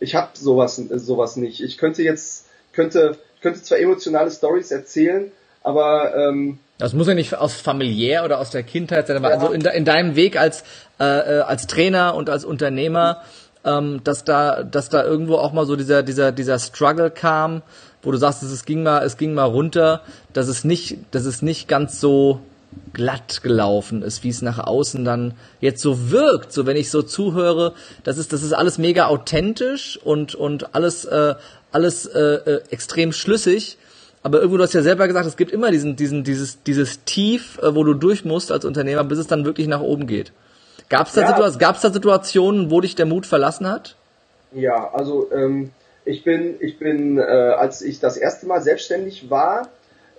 ich habe sowas sowas nicht. Ich könnte jetzt könnte könnte zwar emotionale Stories erzählen, aber ähm, das muss ja nicht aus familiär oder aus der Kindheit sein, aber ja. also in, in, deinem Weg als äh, äh, als Trainer und als Unternehmer, ähm, dass da dass da irgendwo auch mal so dieser dieser dieser Struggle kam wo du sagst, es ging mal, es ging mal runter, dass es nicht, dass es nicht ganz so glatt gelaufen ist, wie es nach außen dann jetzt so wirkt. So wenn ich so zuhöre, das ist, das ist alles mega authentisch und und alles äh, alles äh, äh, extrem schlüssig. Aber irgendwo, du hast ja selber gesagt, es gibt immer diesen, diesen, dieses, dieses Tief, äh, wo du durch musst als Unternehmer, bis es dann wirklich nach oben geht. Gab es da, ja. Situa da Situationen, wo dich der Mut verlassen hat? Ja, also ähm, ich bin, ich bin, äh, als ich das erste Mal selbstständig war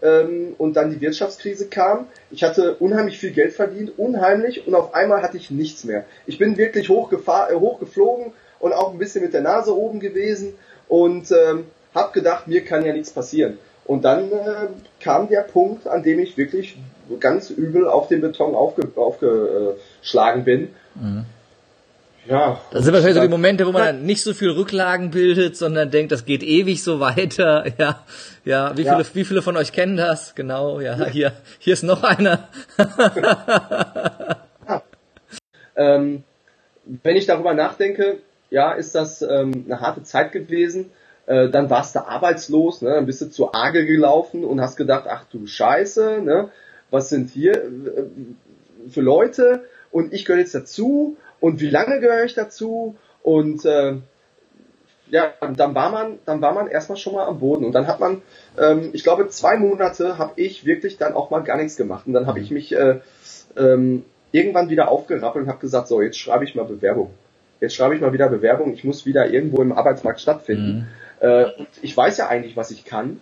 ähm, und dann die Wirtschaftskrise kam, ich hatte unheimlich viel Geld verdient, unheimlich, und auf einmal hatte ich nichts mehr. Ich bin wirklich hochgefahr, äh, hochgeflogen und auch ein bisschen mit der Nase oben gewesen und ähm, habe gedacht, mir kann ja nichts passieren. Und dann äh, kam der Punkt, an dem ich wirklich ganz übel auf den Beton aufge, aufgeschlagen bin. Mhm. Ja. Das sind wahrscheinlich so die Momente, wo man dann nicht so viel Rücklagen bildet, sondern denkt, das geht ewig so weiter. Ja, ja. Wie viele, ja. wie viele von euch kennen das? Genau. Ja, hier, hier ist noch einer. ja. ähm, wenn ich darüber nachdenke, ja, ist das ähm, eine harte Zeit gewesen. Äh, dann warst du arbeitslos, ne? dann bist du zu Arge gelaufen und hast gedacht, ach du Scheiße, ne? was sind hier äh, für Leute und ich gehöre jetzt dazu und wie lange gehöre ich dazu? Und äh, ja, dann war man, dann war man erstmal schon mal am Boden. Und dann hat man, ähm, ich glaube, zwei Monate habe ich wirklich dann auch mal gar nichts gemacht. Und dann habe ich mich äh, ähm, irgendwann wieder aufgerappelt und habe gesagt, so jetzt schreibe ich mal Bewerbung, jetzt schreibe ich mal wieder Bewerbung, ich muss wieder irgendwo im Arbeitsmarkt stattfinden. Mhm. Äh, und ich weiß ja eigentlich, was ich kann.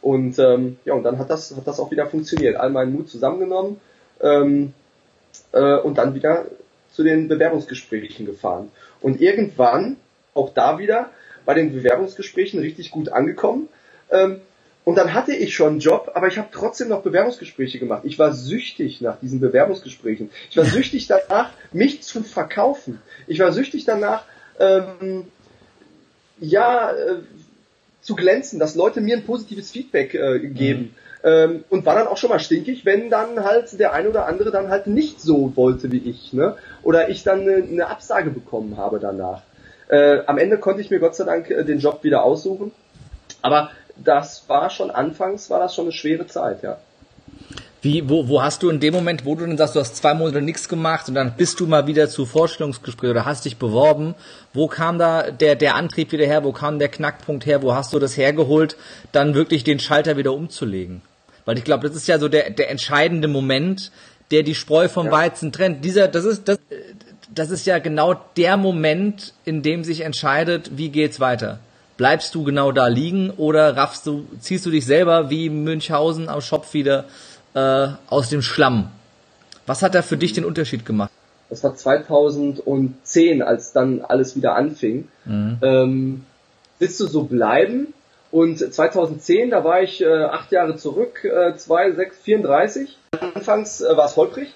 Und ähm, ja und dann hat das hat das auch wieder funktioniert, all meinen Mut zusammengenommen. Ähm, äh, und dann wieder zu den Bewerbungsgesprächen gefahren. Und irgendwann, auch da wieder, bei den Bewerbungsgesprächen richtig gut angekommen. Ähm, und dann hatte ich schon einen Job, aber ich habe trotzdem noch Bewerbungsgespräche gemacht. Ich war süchtig nach diesen Bewerbungsgesprächen. Ich war süchtig danach, mich zu verkaufen. Ich war süchtig danach, ähm, ja, äh, zu glänzen, dass Leute mir ein positives Feedback äh, geben. Ähm, und war dann auch schon mal stinkig, wenn dann halt der ein oder andere dann halt nicht so wollte wie ich, ne? Oder ich dann eine, eine Absage bekommen habe danach. Äh, am Ende konnte ich mir Gott sei Dank äh, den Job wieder aussuchen. Aber das war schon anfangs, war das schon eine schwere Zeit, ja. Wie, wo, wo hast du in dem Moment, wo du dann sagst, du hast zwei Monate nichts gemacht und dann bist du mal wieder zu Vorstellungsgespräch oder hast dich beworben, wo kam da der, der Antrieb wieder her, wo kam der Knackpunkt her, wo hast du das hergeholt, dann wirklich den Schalter wieder umzulegen? Weil ich glaube, das ist ja so der, der entscheidende Moment, der die Spreu vom ja. Weizen trennt. Dieser, das ist, das, das ist ja genau der Moment, in dem sich entscheidet, wie geht's weiter. Bleibst du genau da liegen oder raffst du, ziehst du dich selber wie Münchhausen am Schopf wieder äh, aus dem Schlamm? Was hat da für dich den Unterschied gemacht? Das war 2010, als dann alles wieder anfing. Mhm. Ähm, willst du so bleiben? Und 2010, da war ich äh, acht Jahre zurück, äh, 2, 6, 34. Anfangs äh, war es holprig,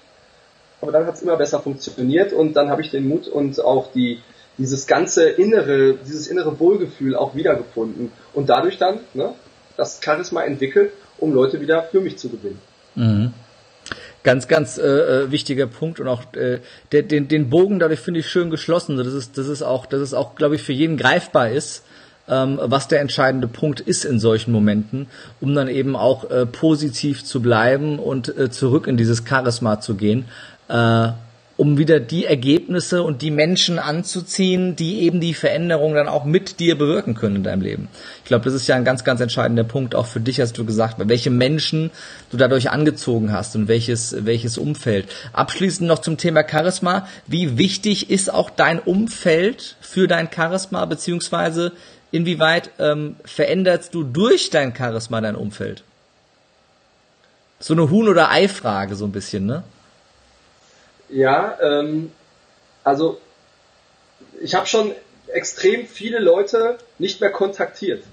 aber dann hat es immer besser funktioniert und dann habe ich den Mut und auch die dieses ganze innere, dieses innere Wohlgefühl auch wiedergefunden und dadurch dann ne, das Charisma entwickelt, um Leute wieder für mich zu gewinnen. Mhm. Ganz, ganz äh, äh wichtiger Punkt und auch äh, der, den, den Bogen dadurch finde ich schön geschlossen. Das ist, das ist auch, das ist auch, glaube ich, für jeden greifbar ist, ähm, was der entscheidende Punkt ist in solchen Momenten, um dann eben auch äh, positiv zu bleiben und äh, zurück in dieses Charisma zu gehen. Äh, um wieder die Ergebnisse und die Menschen anzuziehen, die eben die Veränderung dann auch mit dir bewirken können in deinem Leben. Ich glaube, das ist ja ein ganz, ganz entscheidender Punkt auch für dich, hast du gesagt, welche Menschen du dadurch angezogen hast und welches, welches Umfeld. Abschließend noch zum Thema Charisma. Wie wichtig ist auch dein Umfeld für dein Charisma, beziehungsweise inwieweit ähm, veränderst du durch dein Charisma dein Umfeld? So eine Huhn- oder Ei-Frage so ein bisschen, ne? Ja, ähm, also ich habe schon extrem viele Leute nicht mehr kontaktiert.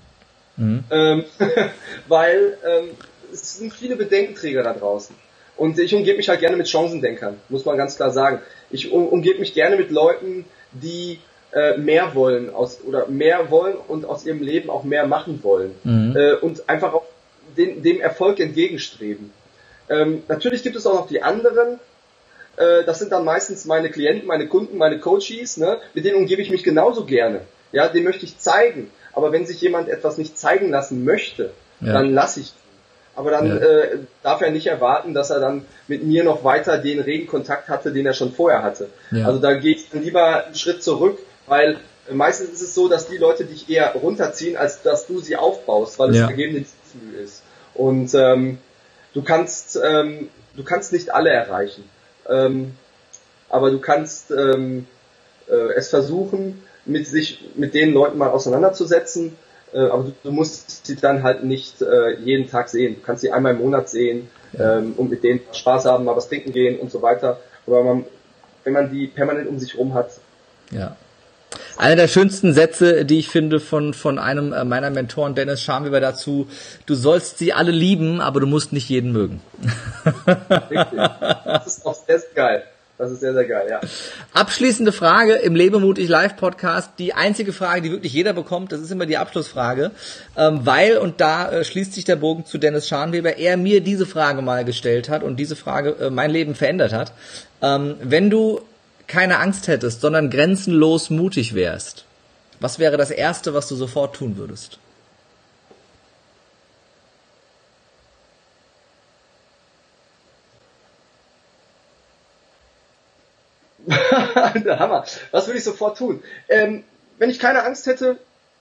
Mhm. Ähm, weil ähm, es sind viele Bedenkenträger da draußen. Und ich umgebe mich halt gerne mit Chancendenkern, muss man ganz klar sagen. Ich um, umgebe mich gerne mit Leuten, die äh, mehr wollen aus oder mehr wollen und aus ihrem Leben auch mehr machen wollen mhm. äh, und einfach auch den, dem Erfolg entgegenstreben. Ähm, natürlich gibt es auch noch die anderen, äh, das sind dann meistens meine Klienten, meine Kunden, meine Coaches, ne? mit denen umgebe ich mich genauso gerne. Ja, dem möchte ich zeigen. Aber wenn sich jemand etwas nicht zeigen lassen möchte, ja. dann lasse ich aber dann ja. äh, darf er nicht erwarten, dass er dann mit mir noch weiter den regen Kontakt hatte, den er schon vorher hatte. Ja. Also da gehe ich dann lieber einen Schritt zurück, weil meistens ist es so, dass die Leute dich eher runterziehen, als dass du sie aufbaust, weil es ja. vergebene Mühe ist. Und ähm, du kannst ähm, du kannst nicht alle erreichen, ähm, aber du kannst ähm, äh, es versuchen, mit sich mit den Leuten mal auseinanderzusetzen. Äh, aber du, du, musst sie dann halt nicht äh, jeden Tag sehen. Du kannst sie einmal im Monat sehen ähm, und mit denen Spaß haben, mal was trinken gehen und so weiter. Aber man, wenn man die permanent um sich rum hat, ja. Einer der schönsten Sätze, die ich finde von, von einem äh, meiner Mentoren, Dennis Schamweber, dazu, du sollst sie alle lieben, aber du musst nicht jeden mögen. Richtig. Das ist auch sehr, sehr geil. Das ist sehr, sehr geil, ja. Abschließende Frage im Lebemutig Live Podcast. Die einzige Frage, die wirklich jeder bekommt, das ist immer die Abschlussfrage. Ähm, weil, und da äh, schließt sich der Bogen zu Dennis Scharnweber, er mir diese Frage mal gestellt hat und diese Frage äh, mein Leben verändert hat. Ähm, wenn du keine Angst hättest, sondern grenzenlos mutig wärst, was wäre das Erste, was du sofort tun würdest? Der Hammer. Was würde ich sofort tun? Ähm, wenn ich keine Angst hätte,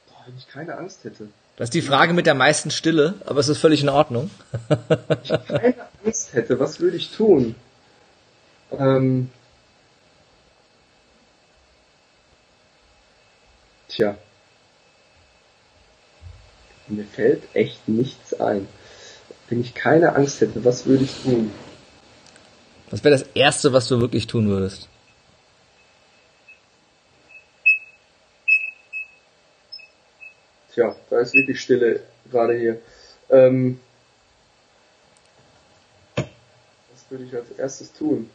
boah, wenn ich keine Angst hätte. Das ist die Frage mit der meisten Stille, aber es ist völlig in Ordnung. wenn ich keine Angst hätte, was würde ich tun? Ähm, Tja. Mir fällt echt nichts ein. Wenn ich keine Angst hätte, was würde ich tun? Was wäre das Erste, was du wirklich tun würdest? Tja, da ist wirklich Stille gerade hier. Ähm, was würde ich als erstes tun?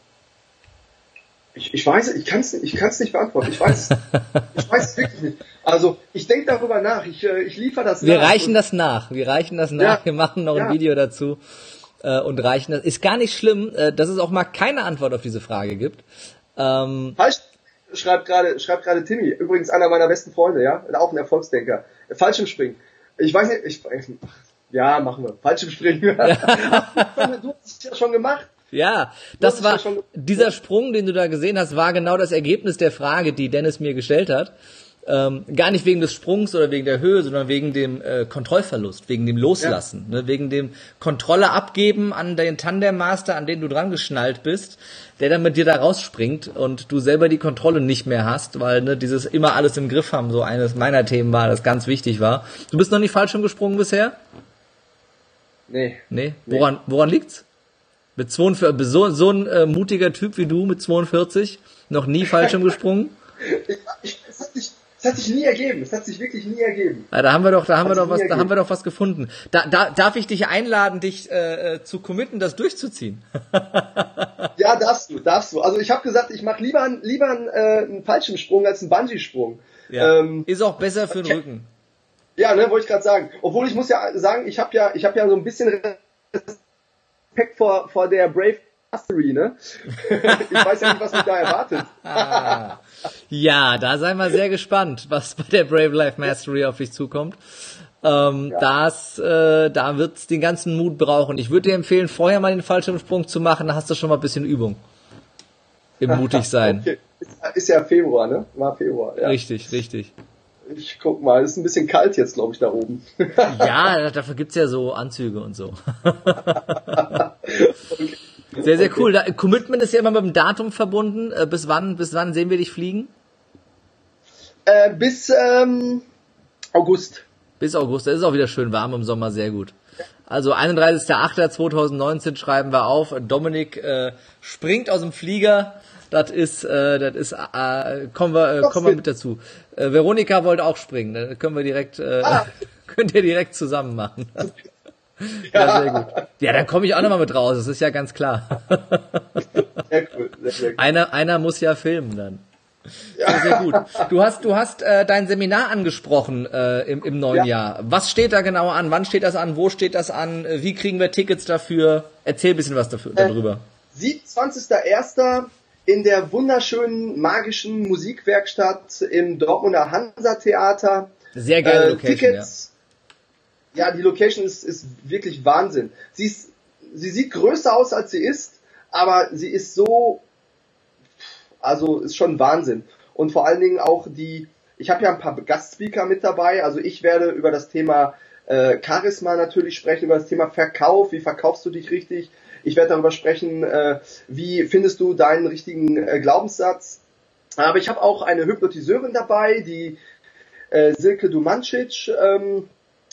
Ich, ich weiß, ich kann es ich kann's nicht beantworten. Ich weiß, ich weiß es wirklich nicht. Also ich denke darüber nach. Ich, äh, ich liefere das Wir nach. Wir reichen das nach. Wir reichen das nach. Ja, Wir machen noch ja. ein Video dazu äh, und reichen das. Ist gar nicht schlimm, äh, dass es auch mal keine Antwort auf diese Frage gibt. Ähm, Falsch schreibt gerade schreibt gerade Timmy. Übrigens einer meiner besten Freunde, ja, auch ein Erfolgsdenker. Fallschirmspringen. Ich weiß nicht, ich, Ja, machen wir. Fallschirmspringen. du hast es ja schon gemacht. Ja, das war dieser Sprung, den du da gesehen hast, war genau das Ergebnis der Frage, die Dennis mir gestellt hat. Ähm, gar nicht wegen des Sprungs oder wegen der Höhe, sondern wegen dem äh, Kontrollverlust, wegen dem Loslassen, ja. ne, wegen dem Kontrolle abgeben an den Tandemmaster, an den du dran geschnallt bist, der dann mit dir da rausspringt und du selber die Kontrolle nicht mehr hast, weil ne, dieses immer alles im Griff haben so eines meiner Themen war, das ganz wichtig war. Du bist noch nicht falsch gesprungen bisher? Nee. Nee? Woran, woran liegt's? Mit 42, so, so ein äh, mutiger Typ wie du mit 42, noch nie falsch gesprungen? ich, ich, das hat sich das hat sich nie ergeben. Das hat sich wirklich nie ergeben. Ja, da haben wir doch, da haben wir doch was, da haben wir doch was gefunden. Da, da darf ich dich einladen, dich äh, äh zu committen, das durchzuziehen. ja, darfst du, darfst du. Also ich habe gesagt, ich mache lieber, lieber einen, äh, einen Fallschirmsprung als einen Bungee-Sprung. Ja. Ähm, ist auch besser für den Rücken. Ja, ne, wollte ich gerade sagen. Obwohl ich muss ja sagen, ich habe ja, ich habe ja so ein bisschen Respekt vor vor der Brave Mastery, ne? ich weiß ja nicht, was mich da erwartet. ja, da sei mal sehr gespannt, was bei der Brave Life Mastery auf dich zukommt. Ähm, ja. das, äh, da wird's den ganzen Mut brauchen. Ich würde dir empfehlen, vorher mal den Fallschirmsprung zu machen, da hast du schon mal ein bisschen Übung. Im mutig sein. okay. Ist ja Februar, ne? War Februar. Ja. Richtig, richtig. Ich guck mal, ist ein bisschen kalt jetzt, glaube ich, da oben. ja, dafür gibt's ja so Anzüge und so. okay. Sehr, sehr cool. Da, Commitment ist ja immer mit dem Datum verbunden. Äh, bis wann, bis wann sehen wir dich fliegen? Äh, bis ähm, August. Bis August. Das ist auch wieder schön warm im Sommer, sehr gut. Also 31.08.2019 schreiben wir auf. Dominik äh, springt aus dem Flieger. Das ist, äh, das ist, äh, kommen wir, äh, kommen wir mit dazu. Äh, Veronika wollte auch springen. Dann können wir direkt, äh, ah. könnt ihr direkt zusammen machen. Ja, sehr gut. Ja, dann komme ich auch nochmal mit raus, das ist ja ganz klar. Sehr cool, sehr, sehr cool. Einer, einer muss ja filmen dann. Ja. Sehr, sehr gut. Du hast, du hast äh, dein Seminar angesprochen äh, im, im neuen ja. Jahr. Was steht da genau an? Wann steht das an? Wo steht das an? Wie kriegen wir Tickets dafür? Erzähl ein bisschen was dafür, äh, darüber. 27.01. in der wunderschönen magischen Musikwerkstatt im Dortmunder Hansa Theater. Sehr geile äh, Location, Tickets, ja, die Location ist, ist wirklich Wahnsinn. Sie ist, sie sieht größer aus als sie ist, aber sie ist so, also ist schon Wahnsinn. Und vor allen Dingen auch die, ich habe ja ein paar Gastspeaker mit dabei, also ich werde über das Thema äh, Charisma natürlich sprechen, über das Thema Verkauf, wie verkaufst du dich richtig. Ich werde darüber sprechen, äh, wie findest du deinen richtigen äh, Glaubenssatz. Aber ich habe auch eine Hypnotiseurin dabei, die äh, Silke Dumancic, ähm,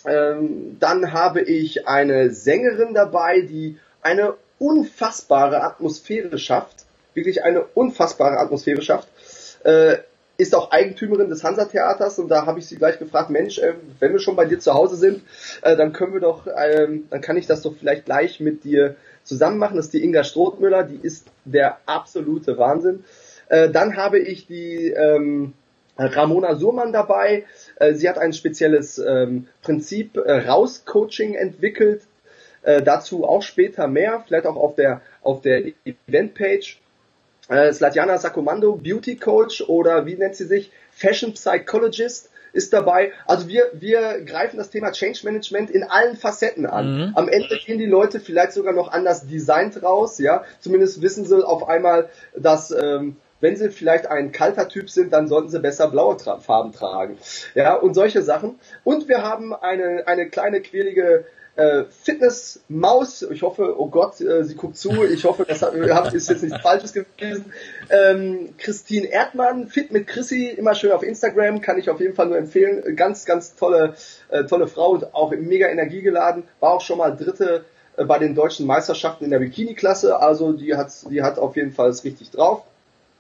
ähm, dann habe ich eine Sängerin dabei, die eine unfassbare Atmosphäre schafft. Wirklich eine unfassbare Atmosphäre schafft. Äh, ist auch Eigentümerin des Hansa-Theaters und da habe ich sie gleich gefragt, Mensch, äh, wenn wir schon bei dir zu Hause sind, äh, dann können wir doch, ähm, dann kann ich das doch vielleicht gleich mit dir zusammen machen. Das ist die Inga Strothmüller, die ist der absolute Wahnsinn. Äh, dann habe ich die ähm, Ramona Surmann dabei. Äh, sie hat ein spezielles ähm, Prinzip äh, Raus-Coaching entwickelt. Äh, dazu auch später mehr, vielleicht auch auf der auf der Eventpage. Äh, Slatjana Sakomando, Beauty Coach oder wie nennt sie sich? Fashion Psychologist ist dabei. Also wir, wir greifen das Thema Change Management in allen Facetten an. Mhm. Am Ende gehen die Leute vielleicht sogar noch anders designt raus, ja. Zumindest wissen sie auf einmal, dass ähm, wenn sie vielleicht ein kalter Typ sind, dann sollten sie besser blaue Tra Farben tragen. Ja, und solche Sachen. Und wir haben eine, eine kleine quälige äh, Fitness-Maus. Ich hoffe, oh Gott, äh, sie guckt zu. Ich hoffe, das hat, ist jetzt nichts Falsches gewesen. Ähm, Christine Erdmann, Fit mit Chrissy, immer schön auf Instagram, kann ich auf jeden Fall nur empfehlen. Ganz, ganz tolle, äh, tolle Frau und auch mega energiegeladen. War auch schon mal dritte äh, bei den deutschen Meisterschaften in der Bikini-Klasse. Also die hat, die hat auf jeden Fall es richtig drauf.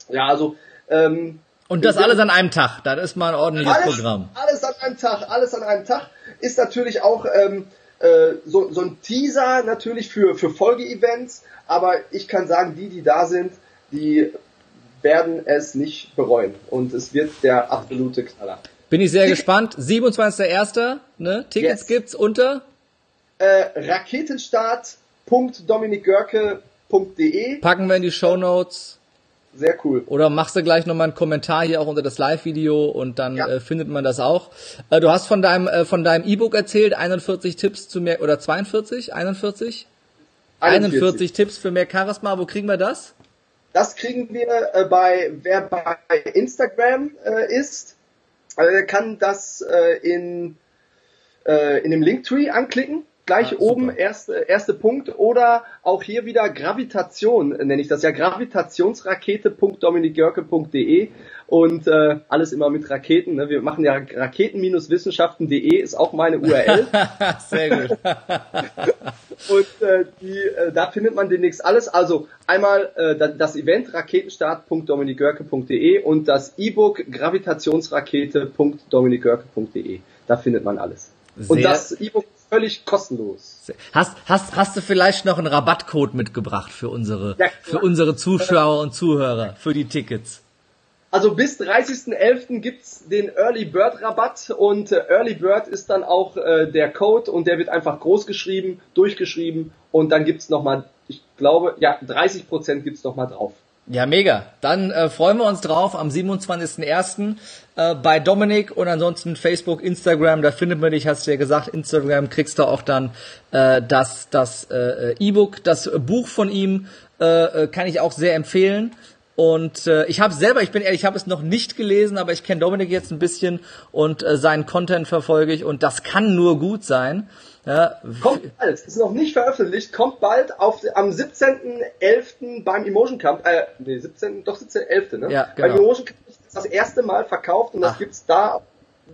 Ja, also ähm, und das alles an einem Tag, das ist mal ein ordentliches alles, Programm. Alles an einem Tag, alles an einem Tag ist natürlich auch ähm, äh, so, so ein Teaser natürlich für, für Folgeevents, aber ich kann sagen, die, die da sind, die werden es nicht bereuen und es wird der absolute Knaller. Bin ich sehr Tick gespannt. 27.01. Ne? Tickets yes. gibt's unter äh, Raketenstart.dominikgörke.de Packen wir in die Show Notes. Sehr cool. Oder machst du gleich nochmal einen Kommentar hier auch unter das Live-Video und dann ja. äh, findet man das auch. Äh, du hast von deinem äh, von deinem E-Book erzählt, 41 Tipps zu mehr oder 42, 41? 41, 41 Tipps für mehr Charisma. Wo kriegen wir das? Das kriegen wir äh, bei wer bei Instagram äh, ist, äh, kann das äh, in äh, in dem Linktree anklicken gleich ah, oben erste, erste Punkt oder auch hier wieder Gravitation nenne ich das ja gravitationsrakete.dominikgörke.de und äh, alles immer mit Raketen. Ne? Wir machen ja raketen-wissenschaften.de ist auch meine URL. Sehr gut. und äh, die, äh, da findet man demnächst alles. Also einmal äh, das Event raketenstart.dominikgörke.de und das E-Book gravitationsrakete.dominikgörke.de. Da findet man alles. Sehr und das E-Book völlig kostenlos. Hast, hast, hast du vielleicht noch einen Rabattcode mitgebracht für unsere, ja, für unsere Zuschauer und Zuhörer, für die Tickets? Also bis 30.11. gibt's den Early Bird Rabatt und äh, Early Bird ist dann auch äh, der Code und der wird einfach groß geschrieben, durchgeschrieben und dann gibt's nochmal, ich glaube, ja, 30% gibt's nochmal drauf. Ja, mega. Dann äh, freuen wir uns drauf am 27.01. Äh, bei Dominik und ansonsten Facebook, Instagram, da findet man dich, hast du ja gesagt, Instagram kriegst du auch dann äh, das das äh, E-Book, das Buch von ihm äh, äh, kann ich auch sehr empfehlen. Und äh, ich habe selber, ich bin ehrlich, ich habe es noch nicht gelesen, aber ich kenne Dominik jetzt ein bisschen und äh, seinen Content verfolge ich und das kann nur gut sein. Ja. Kommt bald, ist noch nicht veröffentlicht, kommt bald auf, am 17.11. beim Emotion Camp, äh, nee, 17, doch 17.11., ne? Ja, genau. Beim Emotion Camp ist das erste Mal verkauft und das Ach. gibt's da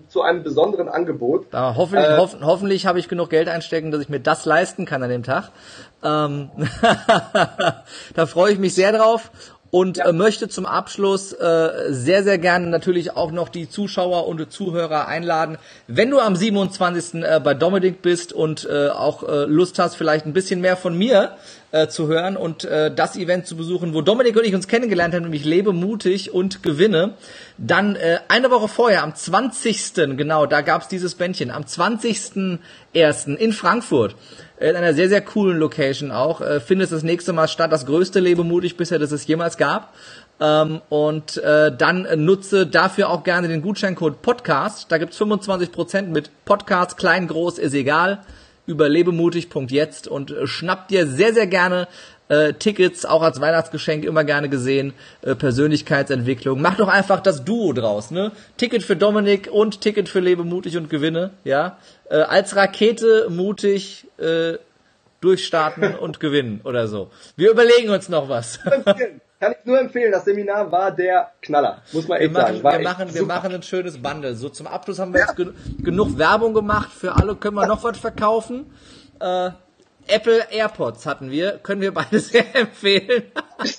zu einem besonderen Angebot. Da hoffentlich, äh, hoff, hoffentlich habe ich genug Geld einstecken, dass ich mir das leisten kann an dem Tag. Ähm, da freue ich mich sehr drauf und ja. äh, möchte zum Abschluss äh, sehr, sehr gerne natürlich auch noch die Zuschauer und Zuhörer einladen. Wenn du am 27. Äh, bei Dominik bist und äh, auch äh, Lust hast, vielleicht ein bisschen mehr von mir äh, zu hören und äh, das Event zu besuchen, wo Dominik und ich uns kennengelernt haben, nämlich Lebe mutig und gewinne, dann äh, eine Woche vorher, am 20. genau, da gab's dieses Bändchen, am 20.01. in Frankfurt in einer sehr, sehr coolen Location auch. Äh, findet das nächste Mal statt. Das größte Lebemutig bisher, das es jemals gab. Ähm, und äh, dann nutze dafür auch gerne den Gutscheincode Podcast. Da gibt's 25% mit Podcast, klein, groß, ist egal. Über lebemutig.jetzt und äh, schnappt dir sehr, sehr gerne äh, Tickets, auch als Weihnachtsgeschenk immer gerne gesehen, äh, Persönlichkeitsentwicklung. Mach doch einfach das Duo draus, ne? Ticket für Dominik und Ticket für Lebe mutig und gewinne, ja? Äh, als Rakete mutig äh, durchstarten und gewinnen oder so. Wir überlegen uns noch was. Kann ich nur empfehlen, das Seminar war der Knaller, muss man echt wir machen, sagen. wir machen, wir machen ein schönes Bundle. So zum Abschluss haben wir ja. jetzt gen genug Werbung gemacht. Für alle können wir noch was verkaufen. Äh, Apple AirPods hatten wir, können wir beide sehr empfehlen.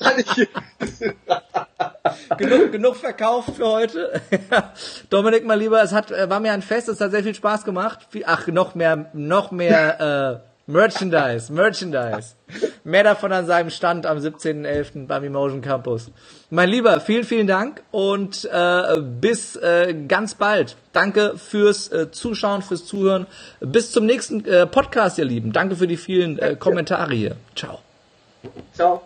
genug, genug verkauft für heute. Dominik, mal lieber, es hat, äh, war mir ein Fest, es hat sehr viel Spaß gemacht. Ach, noch mehr, noch mehr äh, Merchandise, Merchandise. Mehr davon an seinem Stand am 17.11. beim Emotion Campus. Mein Lieber, vielen, vielen Dank und äh, bis äh, ganz bald. Danke fürs äh, Zuschauen, fürs Zuhören. Bis zum nächsten äh, Podcast, ihr Lieben. Danke für die vielen äh, Kommentare hier. Ciao. Ciao.